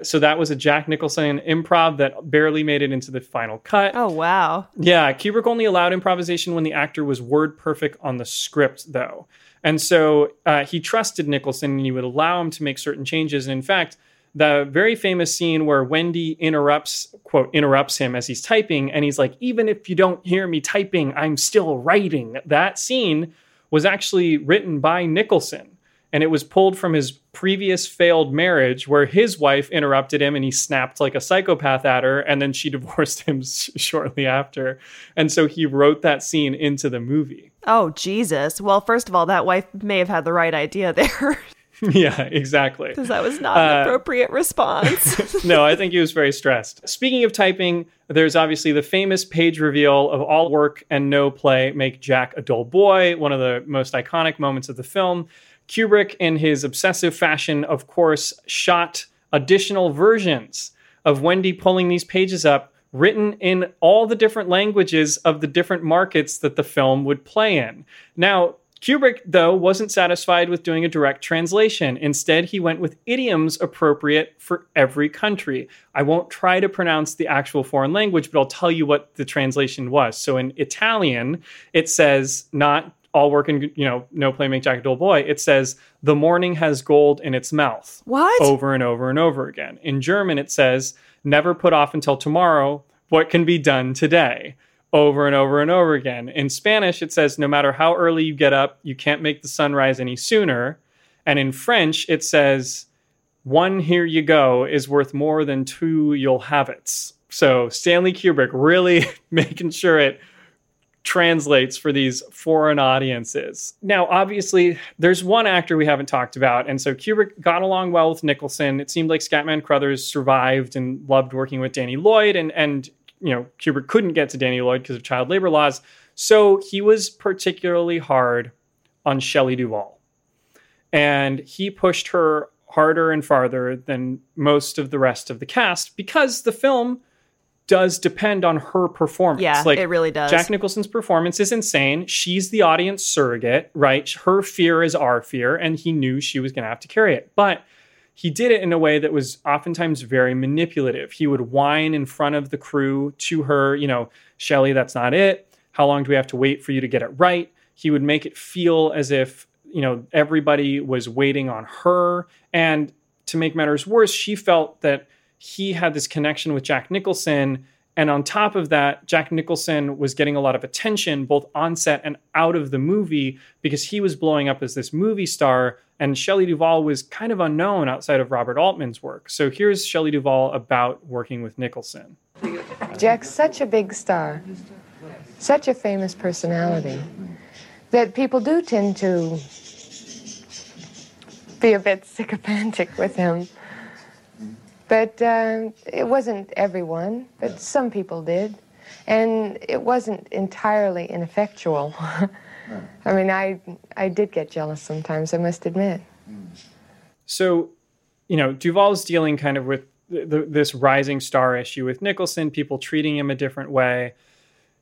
[SPEAKER 2] So that was a Jack Nicholson improv that barely made it into the final cut.
[SPEAKER 1] Oh wow.
[SPEAKER 2] Yeah, Kubrick only allowed improvisation when the actor was word perfect on the script, though. And so uh, he trusted Nicholson and he would allow him to make certain changes. And in fact, the very famous scene where Wendy interrupts, quote, interrupts him as he's typing, and he's like, even if you don't hear me typing, I'm still writing. That scene was actually written by Nicholson. And it was pulled from his previous failed marriage where his wife interrupted him and he snapped like a psychopath at her. And then she divorced him s- shortly after. And so he wrote that scene into the movie.
[SPEAKER 1] Oh Jesus. Well, first of all, that wife may have had the right idea there.
[SPEAKER 2] yeah, exactly.
[SPEAKER 1] Because that was not an
[SPEAKER 2] Uh,
[SPEAKER 1] appropriate response.
[SPEAKER 2] no, I think he was very stressed. Speaking of typing, there's obviously the famous page reveal of all work and no play make Jack a dull boy, one of the most iconic moments of the film. Kubrick, in his obsessive fashion, of course, shot additional versions of Wendy pulling these pages up, written in all the different languages of the different markets that the film would play in. Now, Kubrick, though, wasn't satisfied with doing a direct translation. Instead, he went with idioms appropriate for every country. I won't try to pronounce the actual foreign language, but I'll tell you what the translation was. So in Italian, it says not all work and you know no play make Jack a dull boy. It says the morning has gold in its mouth.
[SPEAKER 1] What?
[SPEAKER 2] Over and over and over again. In German, it says never put off until tomorrow what can be done today over and over and over again. In Spanish, it says no matter how early you get up, you can't make the sun rise any sooner. And in French, it says one here you go is worth more than two you'll have it. So Stanley Kubrick really making sure it translates for these foreign audiences. Now, obviously, there's one actor we haven't talked about, and so Kubrick got along well with Nicholson. It seemed like Scatman Crothers survived and loved working with Danny Lloyd, and and you know Kubrick couldn't get to Danny Lloyd because of child labor laws, so he was particularly hard on Shelley Duvall, and he pushed her harder and farther than most of the rest of the cast because the film does depend on her performance.
[SPEAKER 1] Yeah,
[SPEAKER 2] like
[SPEAKER 1] it really does.
[SPEAKER 2] Jack Nicholson's performance is insane. She's the audience surrogate, right? Her fear is our fear, and he knew she was going to have to carry it. But he did it in a way that was oftentimes very manipulative. He would whine in front of the crew to her, you know, Shelley, that's not it. How long do we have to wait for you to get it right? He would make it feel as if, you know, everybody was waiting on her. And to make matters worse, she felt that he had this connection with Jack Nicholson. And on top of that, Jack Nicholson was getting a lot of attention both on set and out of the movie because he was blowing up as this movie star. And Shelley Duvall was kind of unknown outside of Robert Altman's work. So here's Shelley Duvall about working with Nicholson.
[SPEAKER 12] Jack's such a big star, such a famous personality, that people do tend to be a bit sycophantic with him. But uh, it wasn't everyone, but some people did. And it wasn't entirely ineffectual. I mean, I, I did get jealous sometimes, I must admit.
[SPEAKER 2] So, you know, Duvall's dealing kind of with th- th- this rising star issue with Nicholson, people treating him a different way.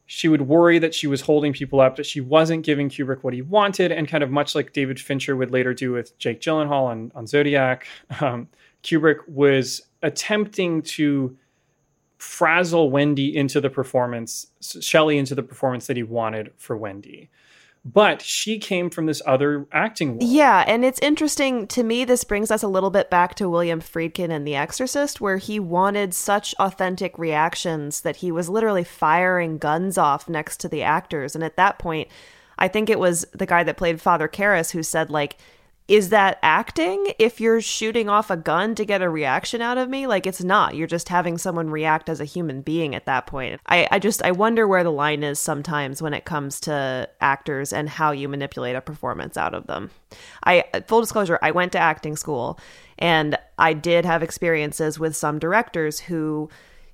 [SPEAKER 2] She would worry that she was holding people up, that she wasn't giving Kubrick what he wanted, and kind of much like David Fincher would later do with Jake Gyllenhaal on, on Zodiac, um, Kubrick was attempting to frazzle Wendy into the performance, Shelley into the performance that he wanted for Wendy. But she came from this other acting world.
[SPEAKER 1] Yeah, and it's interesting to me. This brings us a little bit back to William Friedkin in The Exorcist, where he wanted such authentic reactions that he was literally firing guns off next to the actors. And at that point, I think it was the guy that played Father Karras who said, like, is that acting if you're shooting off a gun to get a reaction out of me? Like it's not. You're just having someone react as a human being at that point. I, I just i wonder where the line is sometimes when it comes to actors and how you manipulate a performance out of them. I full disclosure i went to acting school and i did have experiences with some directors who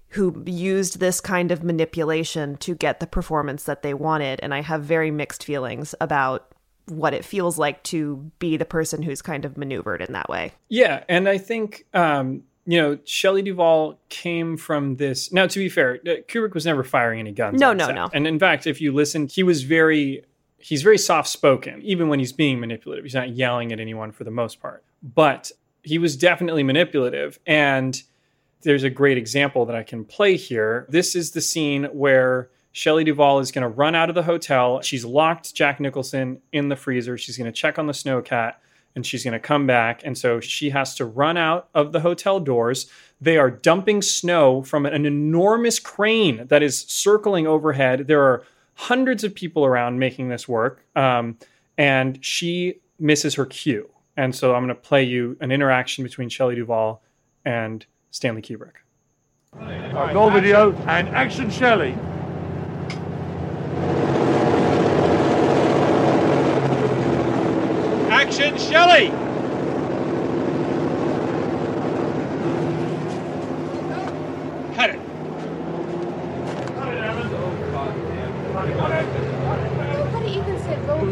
[SPEAKER 1] who used this kind of manipulation to get the performance that they wanted. And i have very mixed feelings about what it feels like to be the person who's kind of maneuvered in that way.
[SPEAKER 2] Yeah, and I think um, you know Shelley Duvall came from this. Now, to be fair, uh, Kubrick was never firing any guns.
[SPEAKER 1] No, no,
[SPEAKER 2] set.
[SPEAKER 1] no.
[SPEAKER 2] And in fact, if you listen, he was very he's very soft spoken, even when he's being manipulative. He's not yelling at anyone for the most part, but he was definitely manipulative. And there's a great example that I can play here. This is the scene where Shelley Duvall is going to run out of the hotel. She's locked Jack Nicholson in the freezer. She's going to check on the snowcat and she's going to come back. And so she has to run out of the hotel doors. They are dumping snow from an enormous crane that is circling overhead. There are hundreds of people around making this work. Um, and she misses her cue. And so I'm going to play you an interaction between Shelley Duvall and Stanley Kubrick.
[SPEAKER 13] Right, roll video and action, Shelley.
[SPEAKER 14] direction, Shelley.
[SPEAKER 12] Cut it.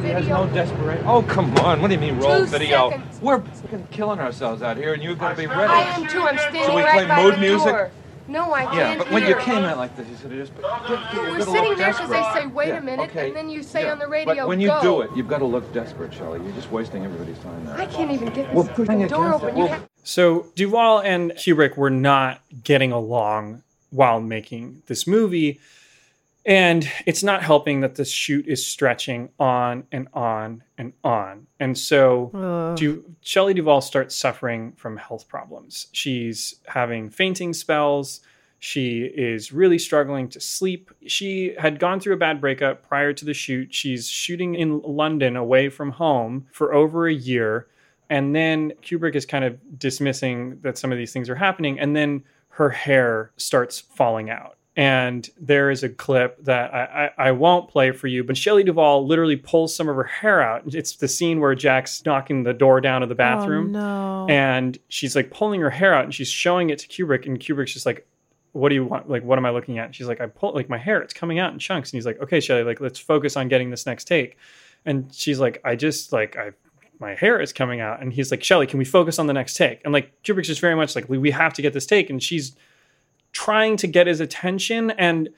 [SPEAKER 14] There's no desperate. Oh, come on. What do you mean roll
[SPEAKER 12] Two
[SPEAKER 14] video?
[SPEAKER 12] Seconds.
[SPEAKER 14] We're killing ourselves out here, and you've got to be ready.
[SPEAKER 12] I am too. I'm standing
[SPEAKER 14] right by
[SPEAKER 12] the.
[SPEAKER 14] Should
[SPEAKER 12] we
[SPEAKER 14] play
[SPEAKER 12] mood
[SPEAKER 14] music?
[SPEAKER 12] Door. No, I can't Yeah,
[SPEAKER 14] but when you
[SPEAKER 12] hear.
[SPEAKER 14] came in like this, you said just. Get, get,
[SPEAKER 12] We're sitting there because they say, wait
[SPEAKER 14] Yeah,
[SPEAKER 12] a minute,
[SPEAKER 14] okay.
[SPEAKER 12] and then you say
[SPEAKER 14] Yeah,
[SPEAKER 12] on the radio,
[SPEAKER 14] But when you
[SPEAKER 12] go.
[SPEAKER 14] do it, you've got to look desperate, Shelley. You're just wasting everybody's time there.
[SPEAKER 12] I can't even get
[SPEAKER 14] Well,
[SPEAKER 12] this
[SPEAKER 14] push
[SPEAKER 12] door
[SPEAKER 14] against
[SPEAKER 12] open.
[SPEAKER 14] it.
[SPEAKER 12] You
[SPEAKER 14] Well,
[SPEAKER 12] have
[SPEAKER 2] So Duvall and Kubrick were not getting along while making this movie. And it's not helping that the shoot is stretching on and on and on. And so. Du- Shelley Duvall starts suffering from health problems. She's having fainting spells. She is really struggling to sleep. She had gone through a bad breakup prior to the shoot. She's shooting in London away from home for over a year. And then Kubrick is kind of dismissing that some of these things are happening. And then her hair starts falling out. And there is a clip that I, I, I won't play for you, but Shelley Duvall literally pulls some of her hair out. It's the scene where Jack's knocking the door down of the oh, bathroom.
[SPEAKER 1] Oh, no.
[SPEAKER 2] And she's like pulling her hair out and she's showing it to Kubrick. And Kubrick's just like, what do you want? Like, what am I looking at? And she's like, I pull like my hair, it's coming out in chunks. And he's like, okay, Shelley, like, let's focus on getting this next take. And she's like, I just like, I, my hair is coming out. And he's like, Shelley, can we focus on the next take? And like, Kubrick's just very much like, we, we have to get this take. And she's trying to get his attention. And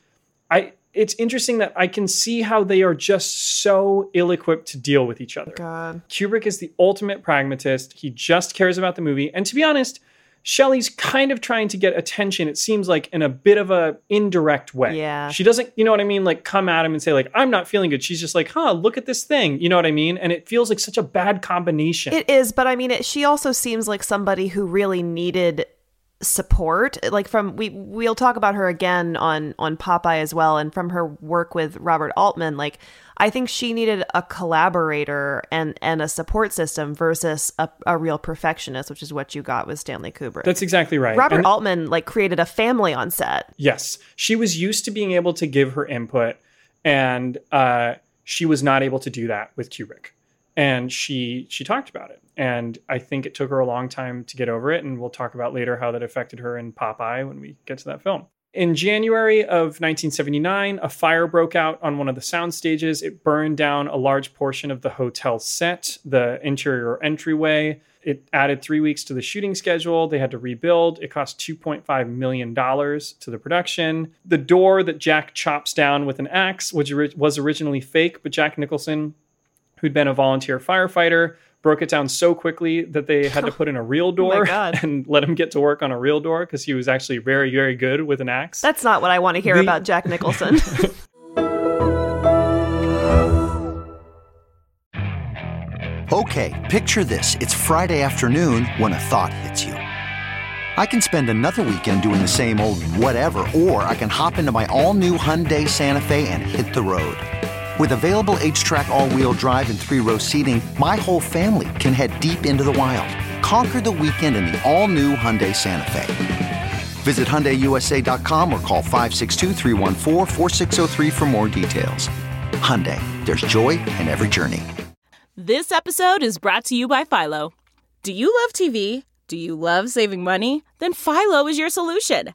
[SPEAKER 2] I, it's interesting that I can see how they are just so ill equipped to deal with each other.
[SPEAKER 1] God.
[SPEAKER 2] Kubrick is the ultimate pragmatist. He just cares about the movie. And to be honest, Shelley's kind of trying to get attention, it seems like, in a bit of a indirect way.
[SPEAKER 1] Yeah.
[SPEAKER 2] She doesn't, you know what I mean, like come at him and say, like, I'm not feeling good. She's just like, huh, look at this thing. You know what I mean? And it feels like such a bad combination.
[SPEAKER 1] It is, but I mean, it, she also seems like somebody who really needed support. Like from we we'll talk about her again on on Popeye as well, and from her work with Robert Altman. Like I think she needed a collaborator and and a support system versus a, a real perfectionist, which is what you got with Stanley Kubrick.
[SPEAKER 2] That's exactly right.
[SPEAKER 1] Robert
[SPEAKER 2] And-
[SPEAKER 1] Altman like created a family on set.
[SPEAKER 2] Yes, she was used to being able to give her input, and uh, she was not able to do that with Kubrick. And she she talked about it, and I think it took her a long time to get over it. And we'll talk about later how that affected her in Popeye when we get to that film. In January of 1979, a fire broke out on one of the sound stages. It burned down a large portion of the hotel set, the interior entryway. It added three weeks to the shooting schedule. They had to rebuild. It cost $2.5 million to the production. The door that Jack chops down with an axe, which was originally fake, but Jack Nicholson, who'd been a volunteer firefighter, broke it down so quickly that they had to put in a real oh door
[SPEAKER 1] God.
[SPEAKER 2] and let him get to work on a real door because he was actually very, very good with an axe.
[SPEAKER 1] That's not what I want to hear
[SPEAKER 2] The-
[SPEAKER 1] about Jack Nicholson.
[SPEAKER 10] Okay, picture this. It's Friday afternoon when a thought hits you. I can spend another weekend doing the same old whatever, or I can hop into my all new Hyundai Santa Fe and hit the road. With available H track, all wheel drive, and three row seating, my whole family can head deep into the wild. Conquer the weekend in the all new Hyundai Santa Fe. Visit HyundaiUSA.com or call 562-314-4603 for more details. Hyundai, there's joy in every journey.
[SPEAKER 15] This episode is brought to you by Philo. Do you love TV? Do you love saving money? Then Philo is your solution.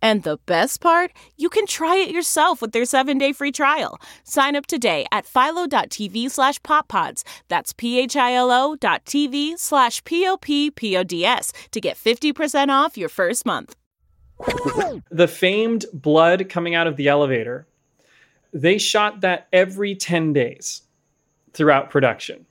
[SPEAKER 15] And the best part? You can try it yourself with their 7-day free trial. Sign up today at philo.tv slash poppods. That's p-h-i-l-o dot tv slash p-o-p-p-o-d-s to get 50% off your first month.
[SPEAKER 2] the famed blood coming out of the elevator, they shot that every 10 days throughout production.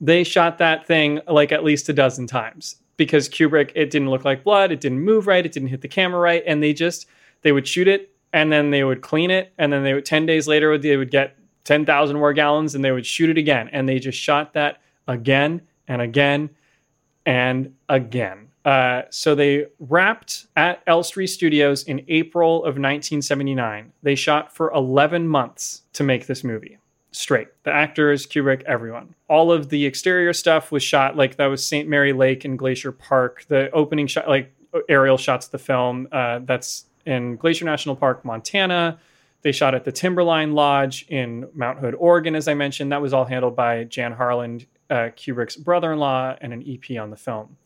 [SPEAKER 2] They shot that thing like at least a dozen times because Kubrick, it didn't look like blood, it didn't move right, it didn't hit the camera right, and they just they would shoot it and then they would clean it and then they would 10 days later they would get 10,000 more gallons and they would shoot it again and they just shot that again and again and again. Uh, so they wrapped at Elstree Studios in April of 1979. They shot for 11 months to make this movie. Straight. The actors, Kubrick, everyone. All of the exterior stuff was shot like that was St. Mary Lake and Glacier Park. The opening shot, like aerial shots of the film, uh, that's in Glacier National Park, Montana. They shot at the Timberline Lodge in Mount Hood, Oregon, as I mentioned. That was all handled by Jan Harlan, uh, Kubrick's brother in law, and an EP on the film.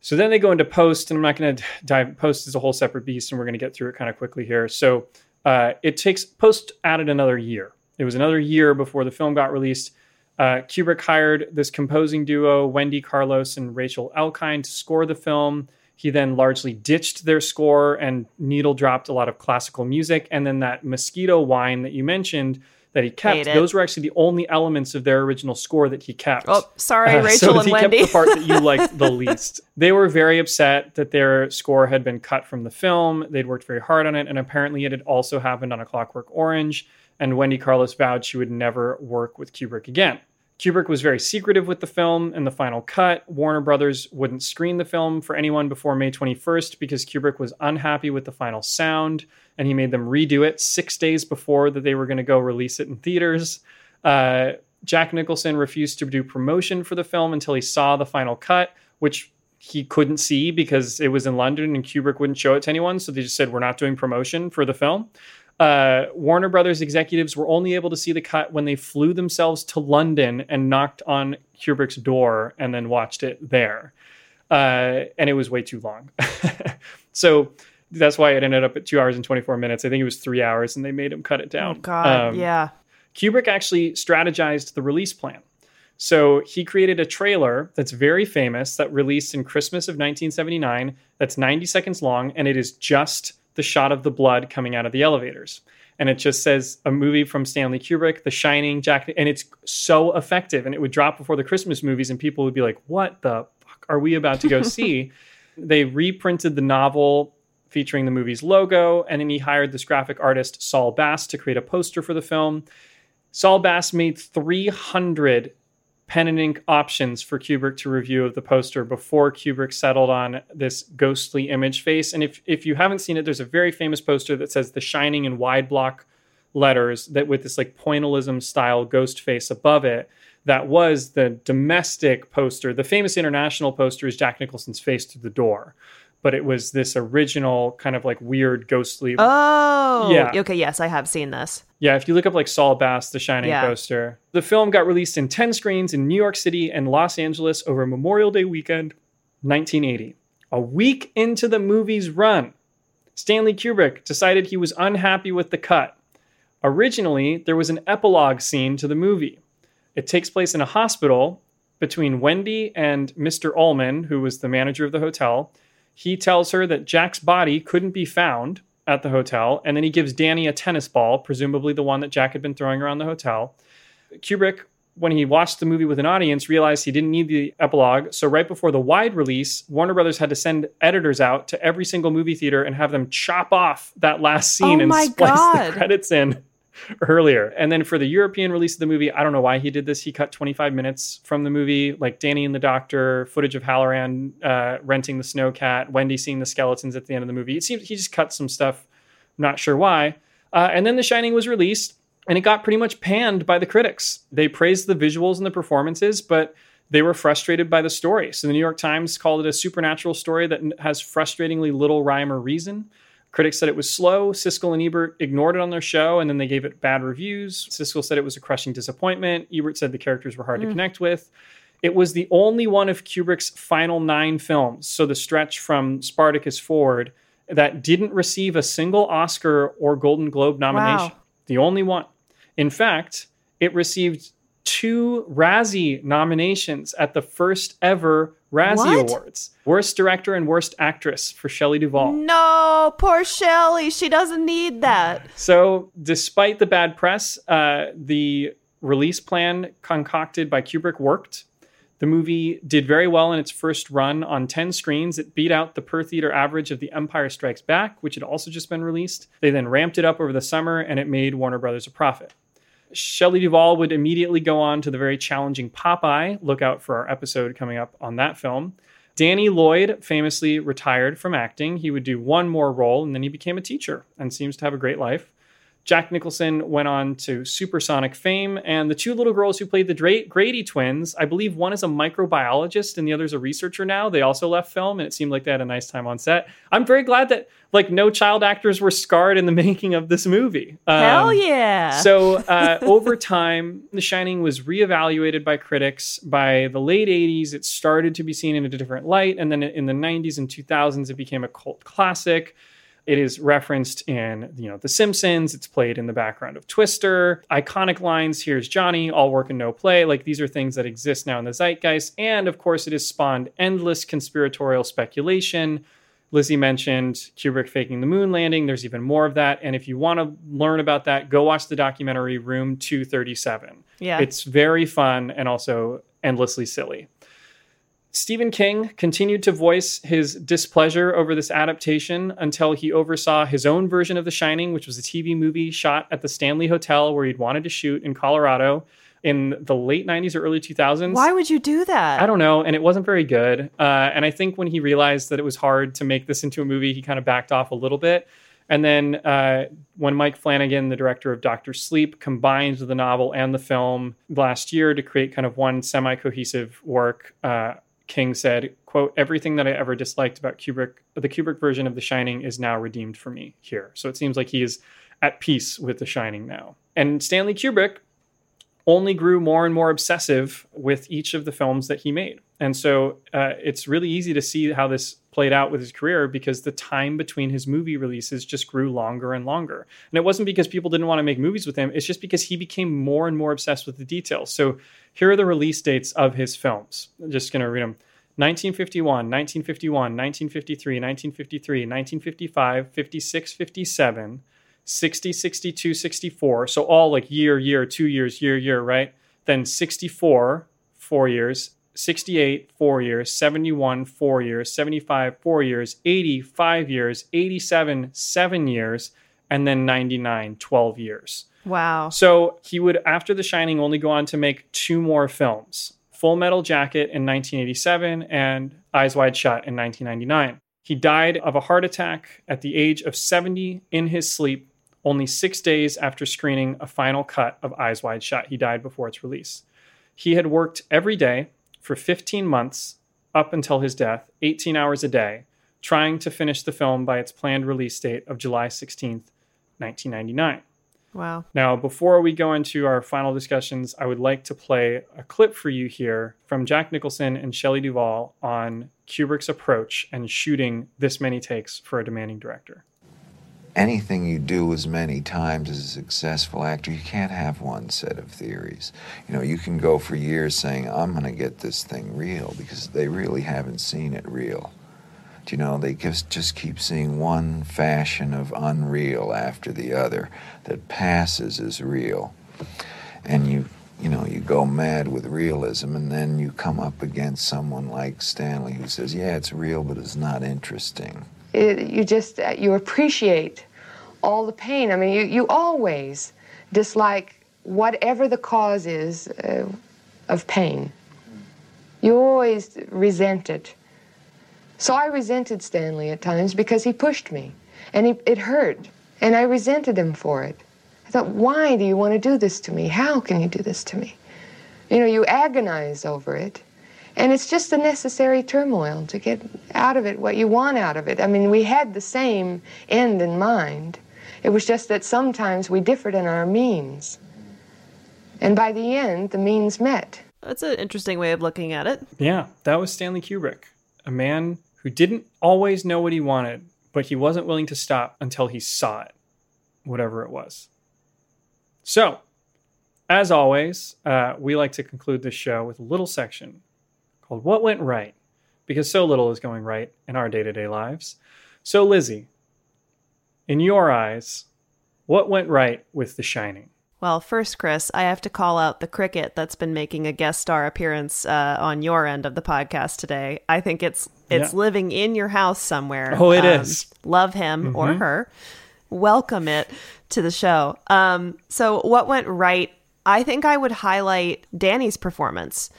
[SPEAKER 2] So then they go into post, and I'm not going to dive. Post is a whole separate beast, and we're going to get through it kind of quickly here. So uh, it takes post added another year. It was another year before the film got released. Uh, Kubrick hired this composing duo, Wendy Carlos and Rachel Elkind, to score the film. He then largely ditched their score and needle dropped a lot of classical music. And then that mosquito wine that you mentioned that he kept, those were actually the only elements of their original score that he kept.
[SPEAKER 1] Oh, sorry,
[SPEAKER 2] Uh,
[SPEAKER 1] Rachel
[SPEAKER 2] so
[SPEAKER 1] and
[SPEAKER 2] he
[SPEAKER 1] Wendy.
[SPEAKER 2] kept the part that you liked the least. They were very upset that their score had been cut from the film. They'd worked very hard on it, and apparently it had also happened on A Clockwork Orange. And Wendy Carlos vowed she would never work with Kubrick again. Kubrick was very secretive with the film and the final cut. Warner Brothers wouldn't screen the film for anyone before May 21st because Kubrick was unhappy with the final sound and he made them redo it six days before that they were going to go release it in theaters. Uh, Jack Nicholson refused to do promotion for the film until he saw the final cut, which he couldn't see because it was in London and Kubrick wouldn't show it to anyone. So they just said, We're not doing promotion for the film. Uh, Warner Brothers executives were only able to see the cut when they flew themselves to London and knocked on Kubrick's door and then watched it there. Uh, and it was way too long. so that's why it ended up at two hours and 24 minutes. I think it was three hours and they made him cut it down.
[SPEAKER 1] Oh, God,
[SPEAKER 2] Um,
[SPEAKER 1] yeah.
[SPEAKER 2] Kubrick actually strategized the release plan. So he created a trailer that's very famous that released in Christmas of 1979 that's 90 seconds long and it is just the shot of the blood coming out of the elevators. And it just says a movie from Stanley Kubrick, The Shining, Jack, and it's so effective. And it would drop before the Christmas movies, and people would be like, What the fuck are we about to go see? they reprinted the novel featuring the movie's logo, and then he hired this graphic artist, Saul Bass, to create a poster for the film. Saul Bass made 300 pen and ink options for Kubrick to review of the poster before Kubrick settled on this ghostly image face. And if if you haven't seen it, there's a very famous poster that says The Shining in wide block letters that with this like pointillism style ghost face above it. That was the domestic poster. The famous international poster is Jack Nicholson's face through the door. But it was this original kind of like weird ghostly
[SPEAKER 1] Oh,
[SPEAKER 2] Yeah.
[SPEAKER 1] Okay, yes, I have seen this.
[SPEAKER 2] yeah, if you look up like Saul Bass, The Shining
[SPEAKER 1] Yeah.
[SPEAKER 2] poster, the film got released in 10 screens in New York City and Los Angeles over Memorial Day weekend, 1980. A week into the movie's run, Stanley Kubrick decided he was unhappy with the cut. Originally, there was an epilogue scene to the movie. It takes place in a hospital between Wendy and Mr. Ullman, who was the manager of the hotel. He tells her that Jack's body couldn't be found at the hotel, and then he gives Danny a tennis ball, presumably the one that Jack had been throwing around the hotel. Kubrick, when he watched the movie with an audience, realized he didn't need the epilogue. So, right before the wide release, Warner Brothers had to send editors out to every single movie theater and have them chop off that last scene
[SPEAKER 1] Oh
[SPEAKER 2] and
[SPEAKER 1] my
[SPEAKER 2] splice
[SPEAKER 1] God.
[SPEAKER 2] the credits in earlier. And then for the European release of the movie, I don't know why he did this. He cut 25 minutes from the movie, like Danny and the Doctor, footage of Hallorann uh, renting the snowcat, Wendy seeing the skeletons at the end of the movie. It seems he just cut some stuff. Not sure why. Uh, and then The Shining was released, and it got pretty much panned by the critics. They praised the visuals and the performances, but they were frustrated by the story. So the New York Times called it a supernatural story that has frustratingly little rhyme or reason. Critics said it was slow. Siskel and Ebert ignored it on their show, and then they gave it bad reviews. Siskel said it was a crushing disappointment. Ebert said the characters were hard to
[SPEAKER 1] Mm.
[SPEAKER 2] connect with. It was the only one of Kubrick's final nine films, so the stretch from Spartacus forward, that didn't receive a single Oscar or Golden Globe nomination.
[SPEAKER 1] Wow.
[SPEAKER 2] The only one. In fact, it received two Razzie nominations at the first ever Razzie
[SPEAKER 1] What?
[SPEAKER 2] Awards Worst Director and Worst Actress for Shelley Duvall.
[SPEAKER 1] No, poor Shelley. She doesn't need that.
[SPEAKER 2] So, despite the bad press, uh, the release plan concocted by Kubrick worked. The movie did very well in its first run on 10 screens. It beat out the per theater average of The Empire Strikes Back, which had also just been released. They then ramped it up over the summer and it made Warner Brothers a profit. Shelley Duvall would immediately go on to the very challenging Popeye. Look out for our episode coming up on that film. Danny Lloyd famously retired from acting. He would do one more role and then he became a teacher and seems to have a great life. Jack Nicholson went on to supersonic fame, and the two little girls who played the Dra- Grady twins, I believe one is a microbiologist and the other is a researcher now. They also left film, and it seemed like they had a nice time on set. I'm very glad that like no child actors were scarred in the making of this movie. Um,
[SPEAKER 1] Hell yeah.
[SPEAKER 2] so uh, over time, The Shining was reevaluated by critics. By the late 80s, it started to be seen in a different light, and then in the 90s and 2000s, it became a cult classic. It is referenced in, you know, The Simpsons. It's played in the background of Twister. Iconic lines, here's Johnny, all work and no play. Like these are things that exist now in the zeitgeist. And of course, it has spawned endless conspiratorial speculation. Lizzie mentioned Kubrick faking the moon landing. There's even more of that. And if you want to learn about that, go watch the documentary Room 237.
[SPEAKER 1] Yeah.
[SPEAKER 2] It's very fun and also endlessly silly. Stephen King continued to voice his displeasure over this adaptation until he oversaw his own version of The Shining, which was a TV movie shot at the Stanley Hotel where he'd wanted to shoot in Colorado in the late 90s or early 2000s.
[SPEAKER 1] Why would you do that?
[SPEAKER 2] I don't know, and it wasn't very good. Uh, and I think when he realized that it was hard to make this into a movie, he kind of backed off a little bit. And then uh, when Mike Flanagan, the director of Doctor Sleep, combined the novel and the film last year to create kind of one semi-cohesive work, uh, King said, "quote Everything that I ever disliked about Kubrick, the Kubrick version of The Shining, is now redeemed for me here." So it seems like he is at peace with The Shining now. And Stanley Kubrick only grew more and more obsessive with each of the films that he made. And so uh, it's really easy to see how this played out with his career because the time between his movie releases just grew longer and longer. And it wasn't because people didn't want to make movies with him, it's just because he became more and more obsessed with the details. So here are the release dates of his films. I'm just going to read them. 1951, 1951, 1953, 1953, 1955, 56, 57, 60, 62, 64. So all like year, year, two years, year, year, right? Then 64, four years. 68, four years. 71, four years. 75, four years. 80, five years. 87, seven years. And then 99, 12 years.
[SPEAKER 1] Wow.
[SPEAKER 2] So he would, after The Shining, only go on to make two more films Full Metal Jacket in 1987 and Eyes Wide Shut in 1999. He died of a heart attack at the age of 70 in his sleep, only six days after screening a final cut of Eyes Wide Shut. He died before its release. He had worked every day for 15 months up until his death, 18 hours a day, trying to finish the film by its planned release date of July 16th, 1999.
[SPEAKER 1] Wow.
[SPEAKER 2] Now, before we go into our final discussions, I would like to play a clip for you here from Jack Nicholson and Shelley Duvall on Kubrick's approach and shooting this many takes for a demanding director.
[SPEAKER 16] Anything you do as many times as a successful actor, you can't have one set of theories. You know, you can go for years saying, I'm going to get this thing real because they really haven't seen it real. Do you know, they just, just keep seeing one fashion of unreal after the other that passes as real. And you, you know, you go mad with realism, and then you come up against someone like Stanley who says, Yeah, it's real, but it's not interesting.
[SPEAKER 12] It, you just uh, you appreciate all the pain. I mean, you, you always dislike whatever the cause is uh, of pain. You always resent it. So I resented Stanley at times because he pushed me, and he, it hurt, and I resented him for it. I thought, why do you want to do this to me? How can you do this to me? You know, you agonize over it. And it's just the necessary turmoil to get out of it what you want out of it. I mean, we had the same end in mind. It was just that sometimes we differed in our means. And by the end, the means met.
[SPEAKER 1] That's an interesting way of looking at it.
[SPEAKER 2] Yeah, that was Stanley Kubrick, a man who didn't always know what he wanted, but he wasn't willing to stop until he saw it, whatever it was. So, as always, uh, we like to conclude this show with a little section called What Went Right, because so little is going right in our day to day lives. So, Lizzie, in your eyes, what went right with The Shining?
[SPEAKER 1] Well, first, Chris, I have to call out the cricket that's been making a guest star appearance uh, on your end of the podcast today. I think it's it's
[SPEAKER 2] Yeah.
[SPEAKER 1] living in your house somewhere.
[SPEAKER 2] Oh, it
[SPEAKER 1] it is. Love him or
[SPEAKER 2] Mhm.
[SPEAKER 1] her. Welcome it to the show. Um, so, what went right? I think I would highlight Danny's performance.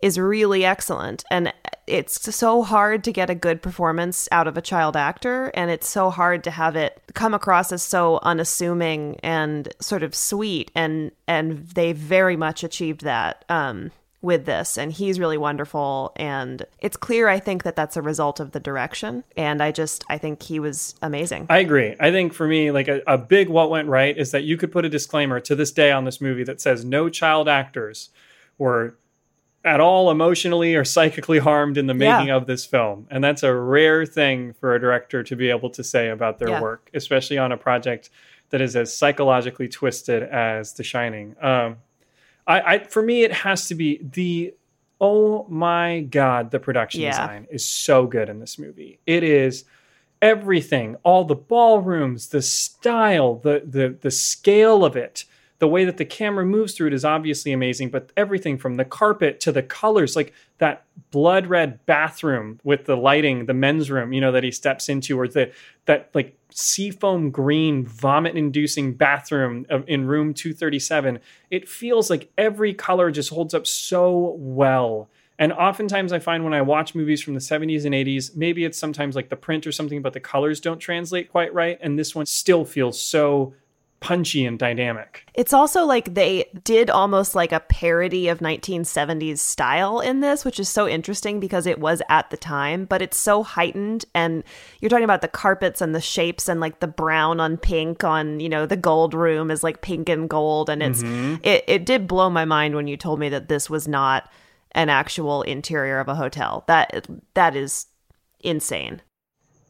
[SPEAKER 1] Is really excellent. And it's so hard to get a good performance out of a child actor. And it's so hard to have it come across as so unassuming and sort of sweet. And, and they very much achieved that. Um, with this and he's really wonderful and it's clear i think that that's a result of the direction and i just i think he was amazing
[SPEAKER 17] I agree. I think for me, like a, a big what went right is that you could put a disclaimer to this day on this movie that says no child actors were at all emotionally or psychically harmed in the
[SPEAKER 1] Yeah.
[SPEAKER 17] making of this film. And that's a rare thing for a director to be able to say about their
[SPEAKER 1] Yeah.
[SPEAKER 17] work, especially on a project that is as psychologically twisted as The Shining. Um, I, I for me, it has to be the oh my god, the production
[SPEAKER 1] Yeah.
[SPEAKER 17] design is so good in this movie. It is everything, all the ballrooms, the style, the the the scale of it, the way that the camera moves through it is obviously amazing, but everything from the carpet to the colors, like that blood red bathroom with the lighting, the men's room, you know, that he steps into, or the that like seafoam green vomit inducing bathroom in room 237 it feels like every color just holds up so well and oftentimes I find when I watch movies from the 70s and 80s, maybe it's sometimes like the print or something, but the colors don't translate quite right. And this one still feels so punchy and dynamic.
[SPEAKER 1] It's also like they did almost like a parody of 1970s style in this, which is so interesting because it was at the time, but it's so heightened. And you're talking about the carpets and the shapes and like the brown on pink on, you know, the gold room is like pink and gold. And it's,
[SPEAKER 17] Mhm.
[SPEAKER 1] it, it did blow my mind when you told me that this was not an actual interior of a hotel. That, that is insane.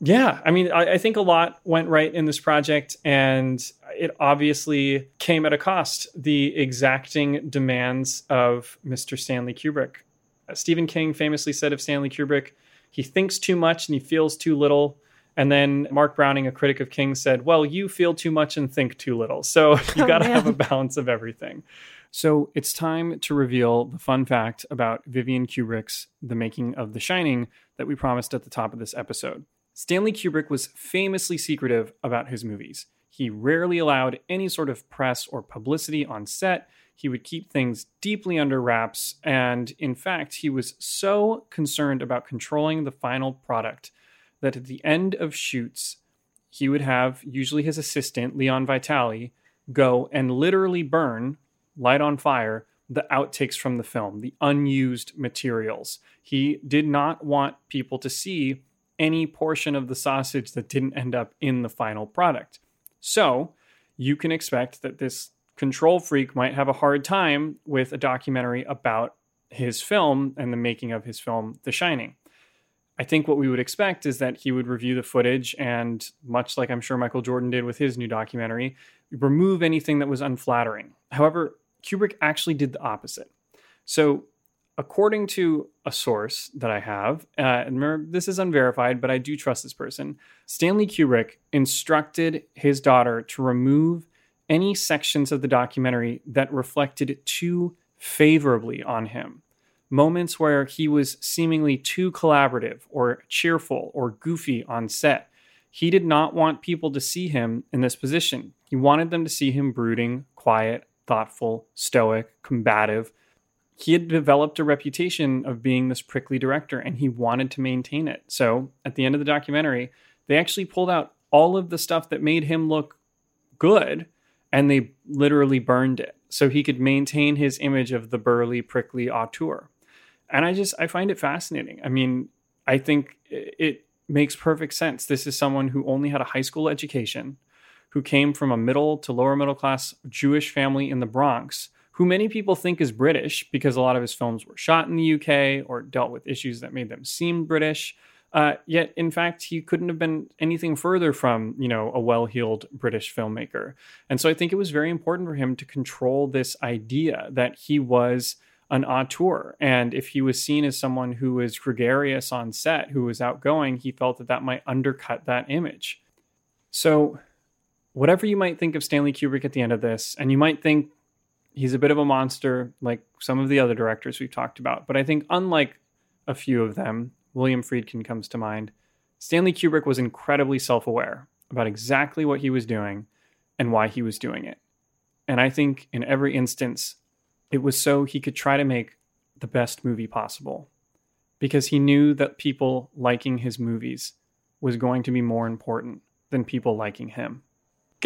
[SPEAKER 17] Yeah, I mean, I, I think a lot went right in this project, and it obviously came at a cost. The exacting demands of Mr. Stanley Kubrick. Uh, Stephen King famously said of Stanley Kubrick, he thinks too much and he feels too little. And then Mark Browning, a critic of King, said, Well, you feel too much and think too little. So you
[SPEAKER 2] Oh,
[SPEAKER 17] got to have a balance of everything.
[SPEAKER 2] So it's time to reveal the fun fact about Vivian Kubrick's The Making of The Shining that we promised at the top of this episode. Stanley Kubrick was famously secretive about his movies. He rarely allowed any sort of press or publicity on set. He would keep things deeply under wraps. And in fact, he was so concerned about controlling the final product that at the end of shoots, he would have usually his assistant, Leon Vitali, go and literally burn, light on fire, the outtakes from the film, the unused materials. He did not want people to see any portion of the sausage that didn't end up in the final product. So you can expect that this control freak might have a hard time with a documentary about his film and the making of his film, The Shining. I think what we would expect is that he would review the footage and, much like I'm sure Michael Jordan did with his new documentary, remove anything that was unflattering. However, Kubrick actually did the opposite. So, according to a source that I have, uh, and remember, this is unverified, but I do trust this person, Stanley Kubrick instructed his daughter to remove any sections of the documentary that reflected too favorably on him moments where he was seemingly too collaborative or cheerful or goofy on set. He did not want people to see him in this position. He wanted them to see him brooding, quiet, thoughtful, stoic, combative. He had developed a reputation of being this prickly director and he wanted to maintain it. So at the end of the documentary, they actually pulled out all of the stuff that made him look good and they literally burned it so he could maintain his image of the burly, prickly auteur. And I just I find it fascinating. I mean, I think it makes perfect sense. This is someone who only had a high school education, who came from a middle to lower middle class Jewish family in the Bronx, who many people think is British because a lot of his films were shot in the UK or dealt with issues that made them seem British. Uh, yet, in fact, he couldn't have been anything further from, you know, a well-heeled British filmmaker. And so I think it was very important for him to control this idea that he was an auteur. And if he was seen as someone who was gregarious on set, who was outgoing, he felt that that might undercut that image. So, whatever you might think of Stanley Kubrick at the end of this, and you might think he's a bit of a monster like some of the other directors we've talked about, but I think unlike a few of them, William Friedkin comes to mind, Stanley Kubrick was incredibly self aware about exactly what he was doing and why he was doing it. And I think in every instance, it was so he could try to make the best movie possible because he knew that people liking his movies was going to be more important than people liking him.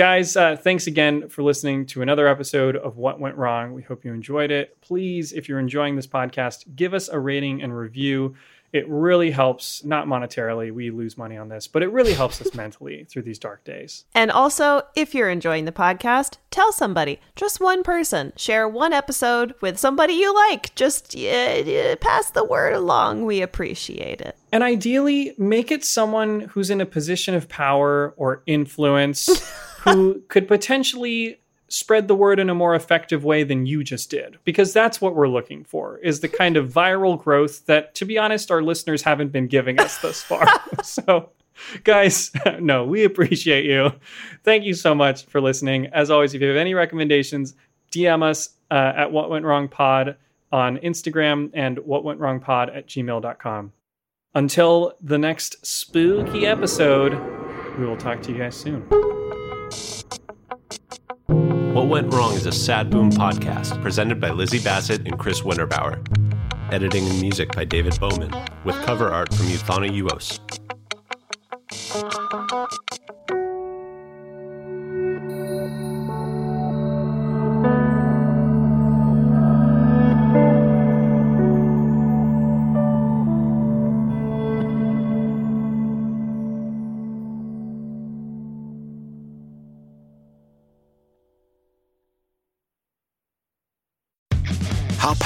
[SPEAKER 2] Guys, uh, thanks again for listening to another episode of What Went Wrong. We hope you enjoyed it. Please, if you're enjoying this podcast, give us a rating and review. It really helps, not monetarily, we lose money on this, but it really helps us mentally through these dark days.
[SPEAKER 1] And also, if you're enjoying the podcast, tell somebody, just one person. Share one episode with somebody you like. Just uh, uh, pass the word along. We appreciate it.
[SPEAKER 2] And ideally, make it someone who's in a position of power or influence who could potentially spread the word in a more effective way than you just did because that's what we're looking for is the kind of viral growth that to be honest our listeners haven't been giving us thus far. So guys no we appreciate you. Thank you so much for listening. As always if you have any recommendations dm us uh, at what went wrong pod on instagram and what went wrong pod at gmail.com until the next spooky episode we will talk to you guys soon
[SPEAKER 18] What Went Wrong is a Sad Boom podcast presented by Lizzie Bassett and Chris Winterbauer. Editing and music by David Bowman, with cover art from Euthana Uos.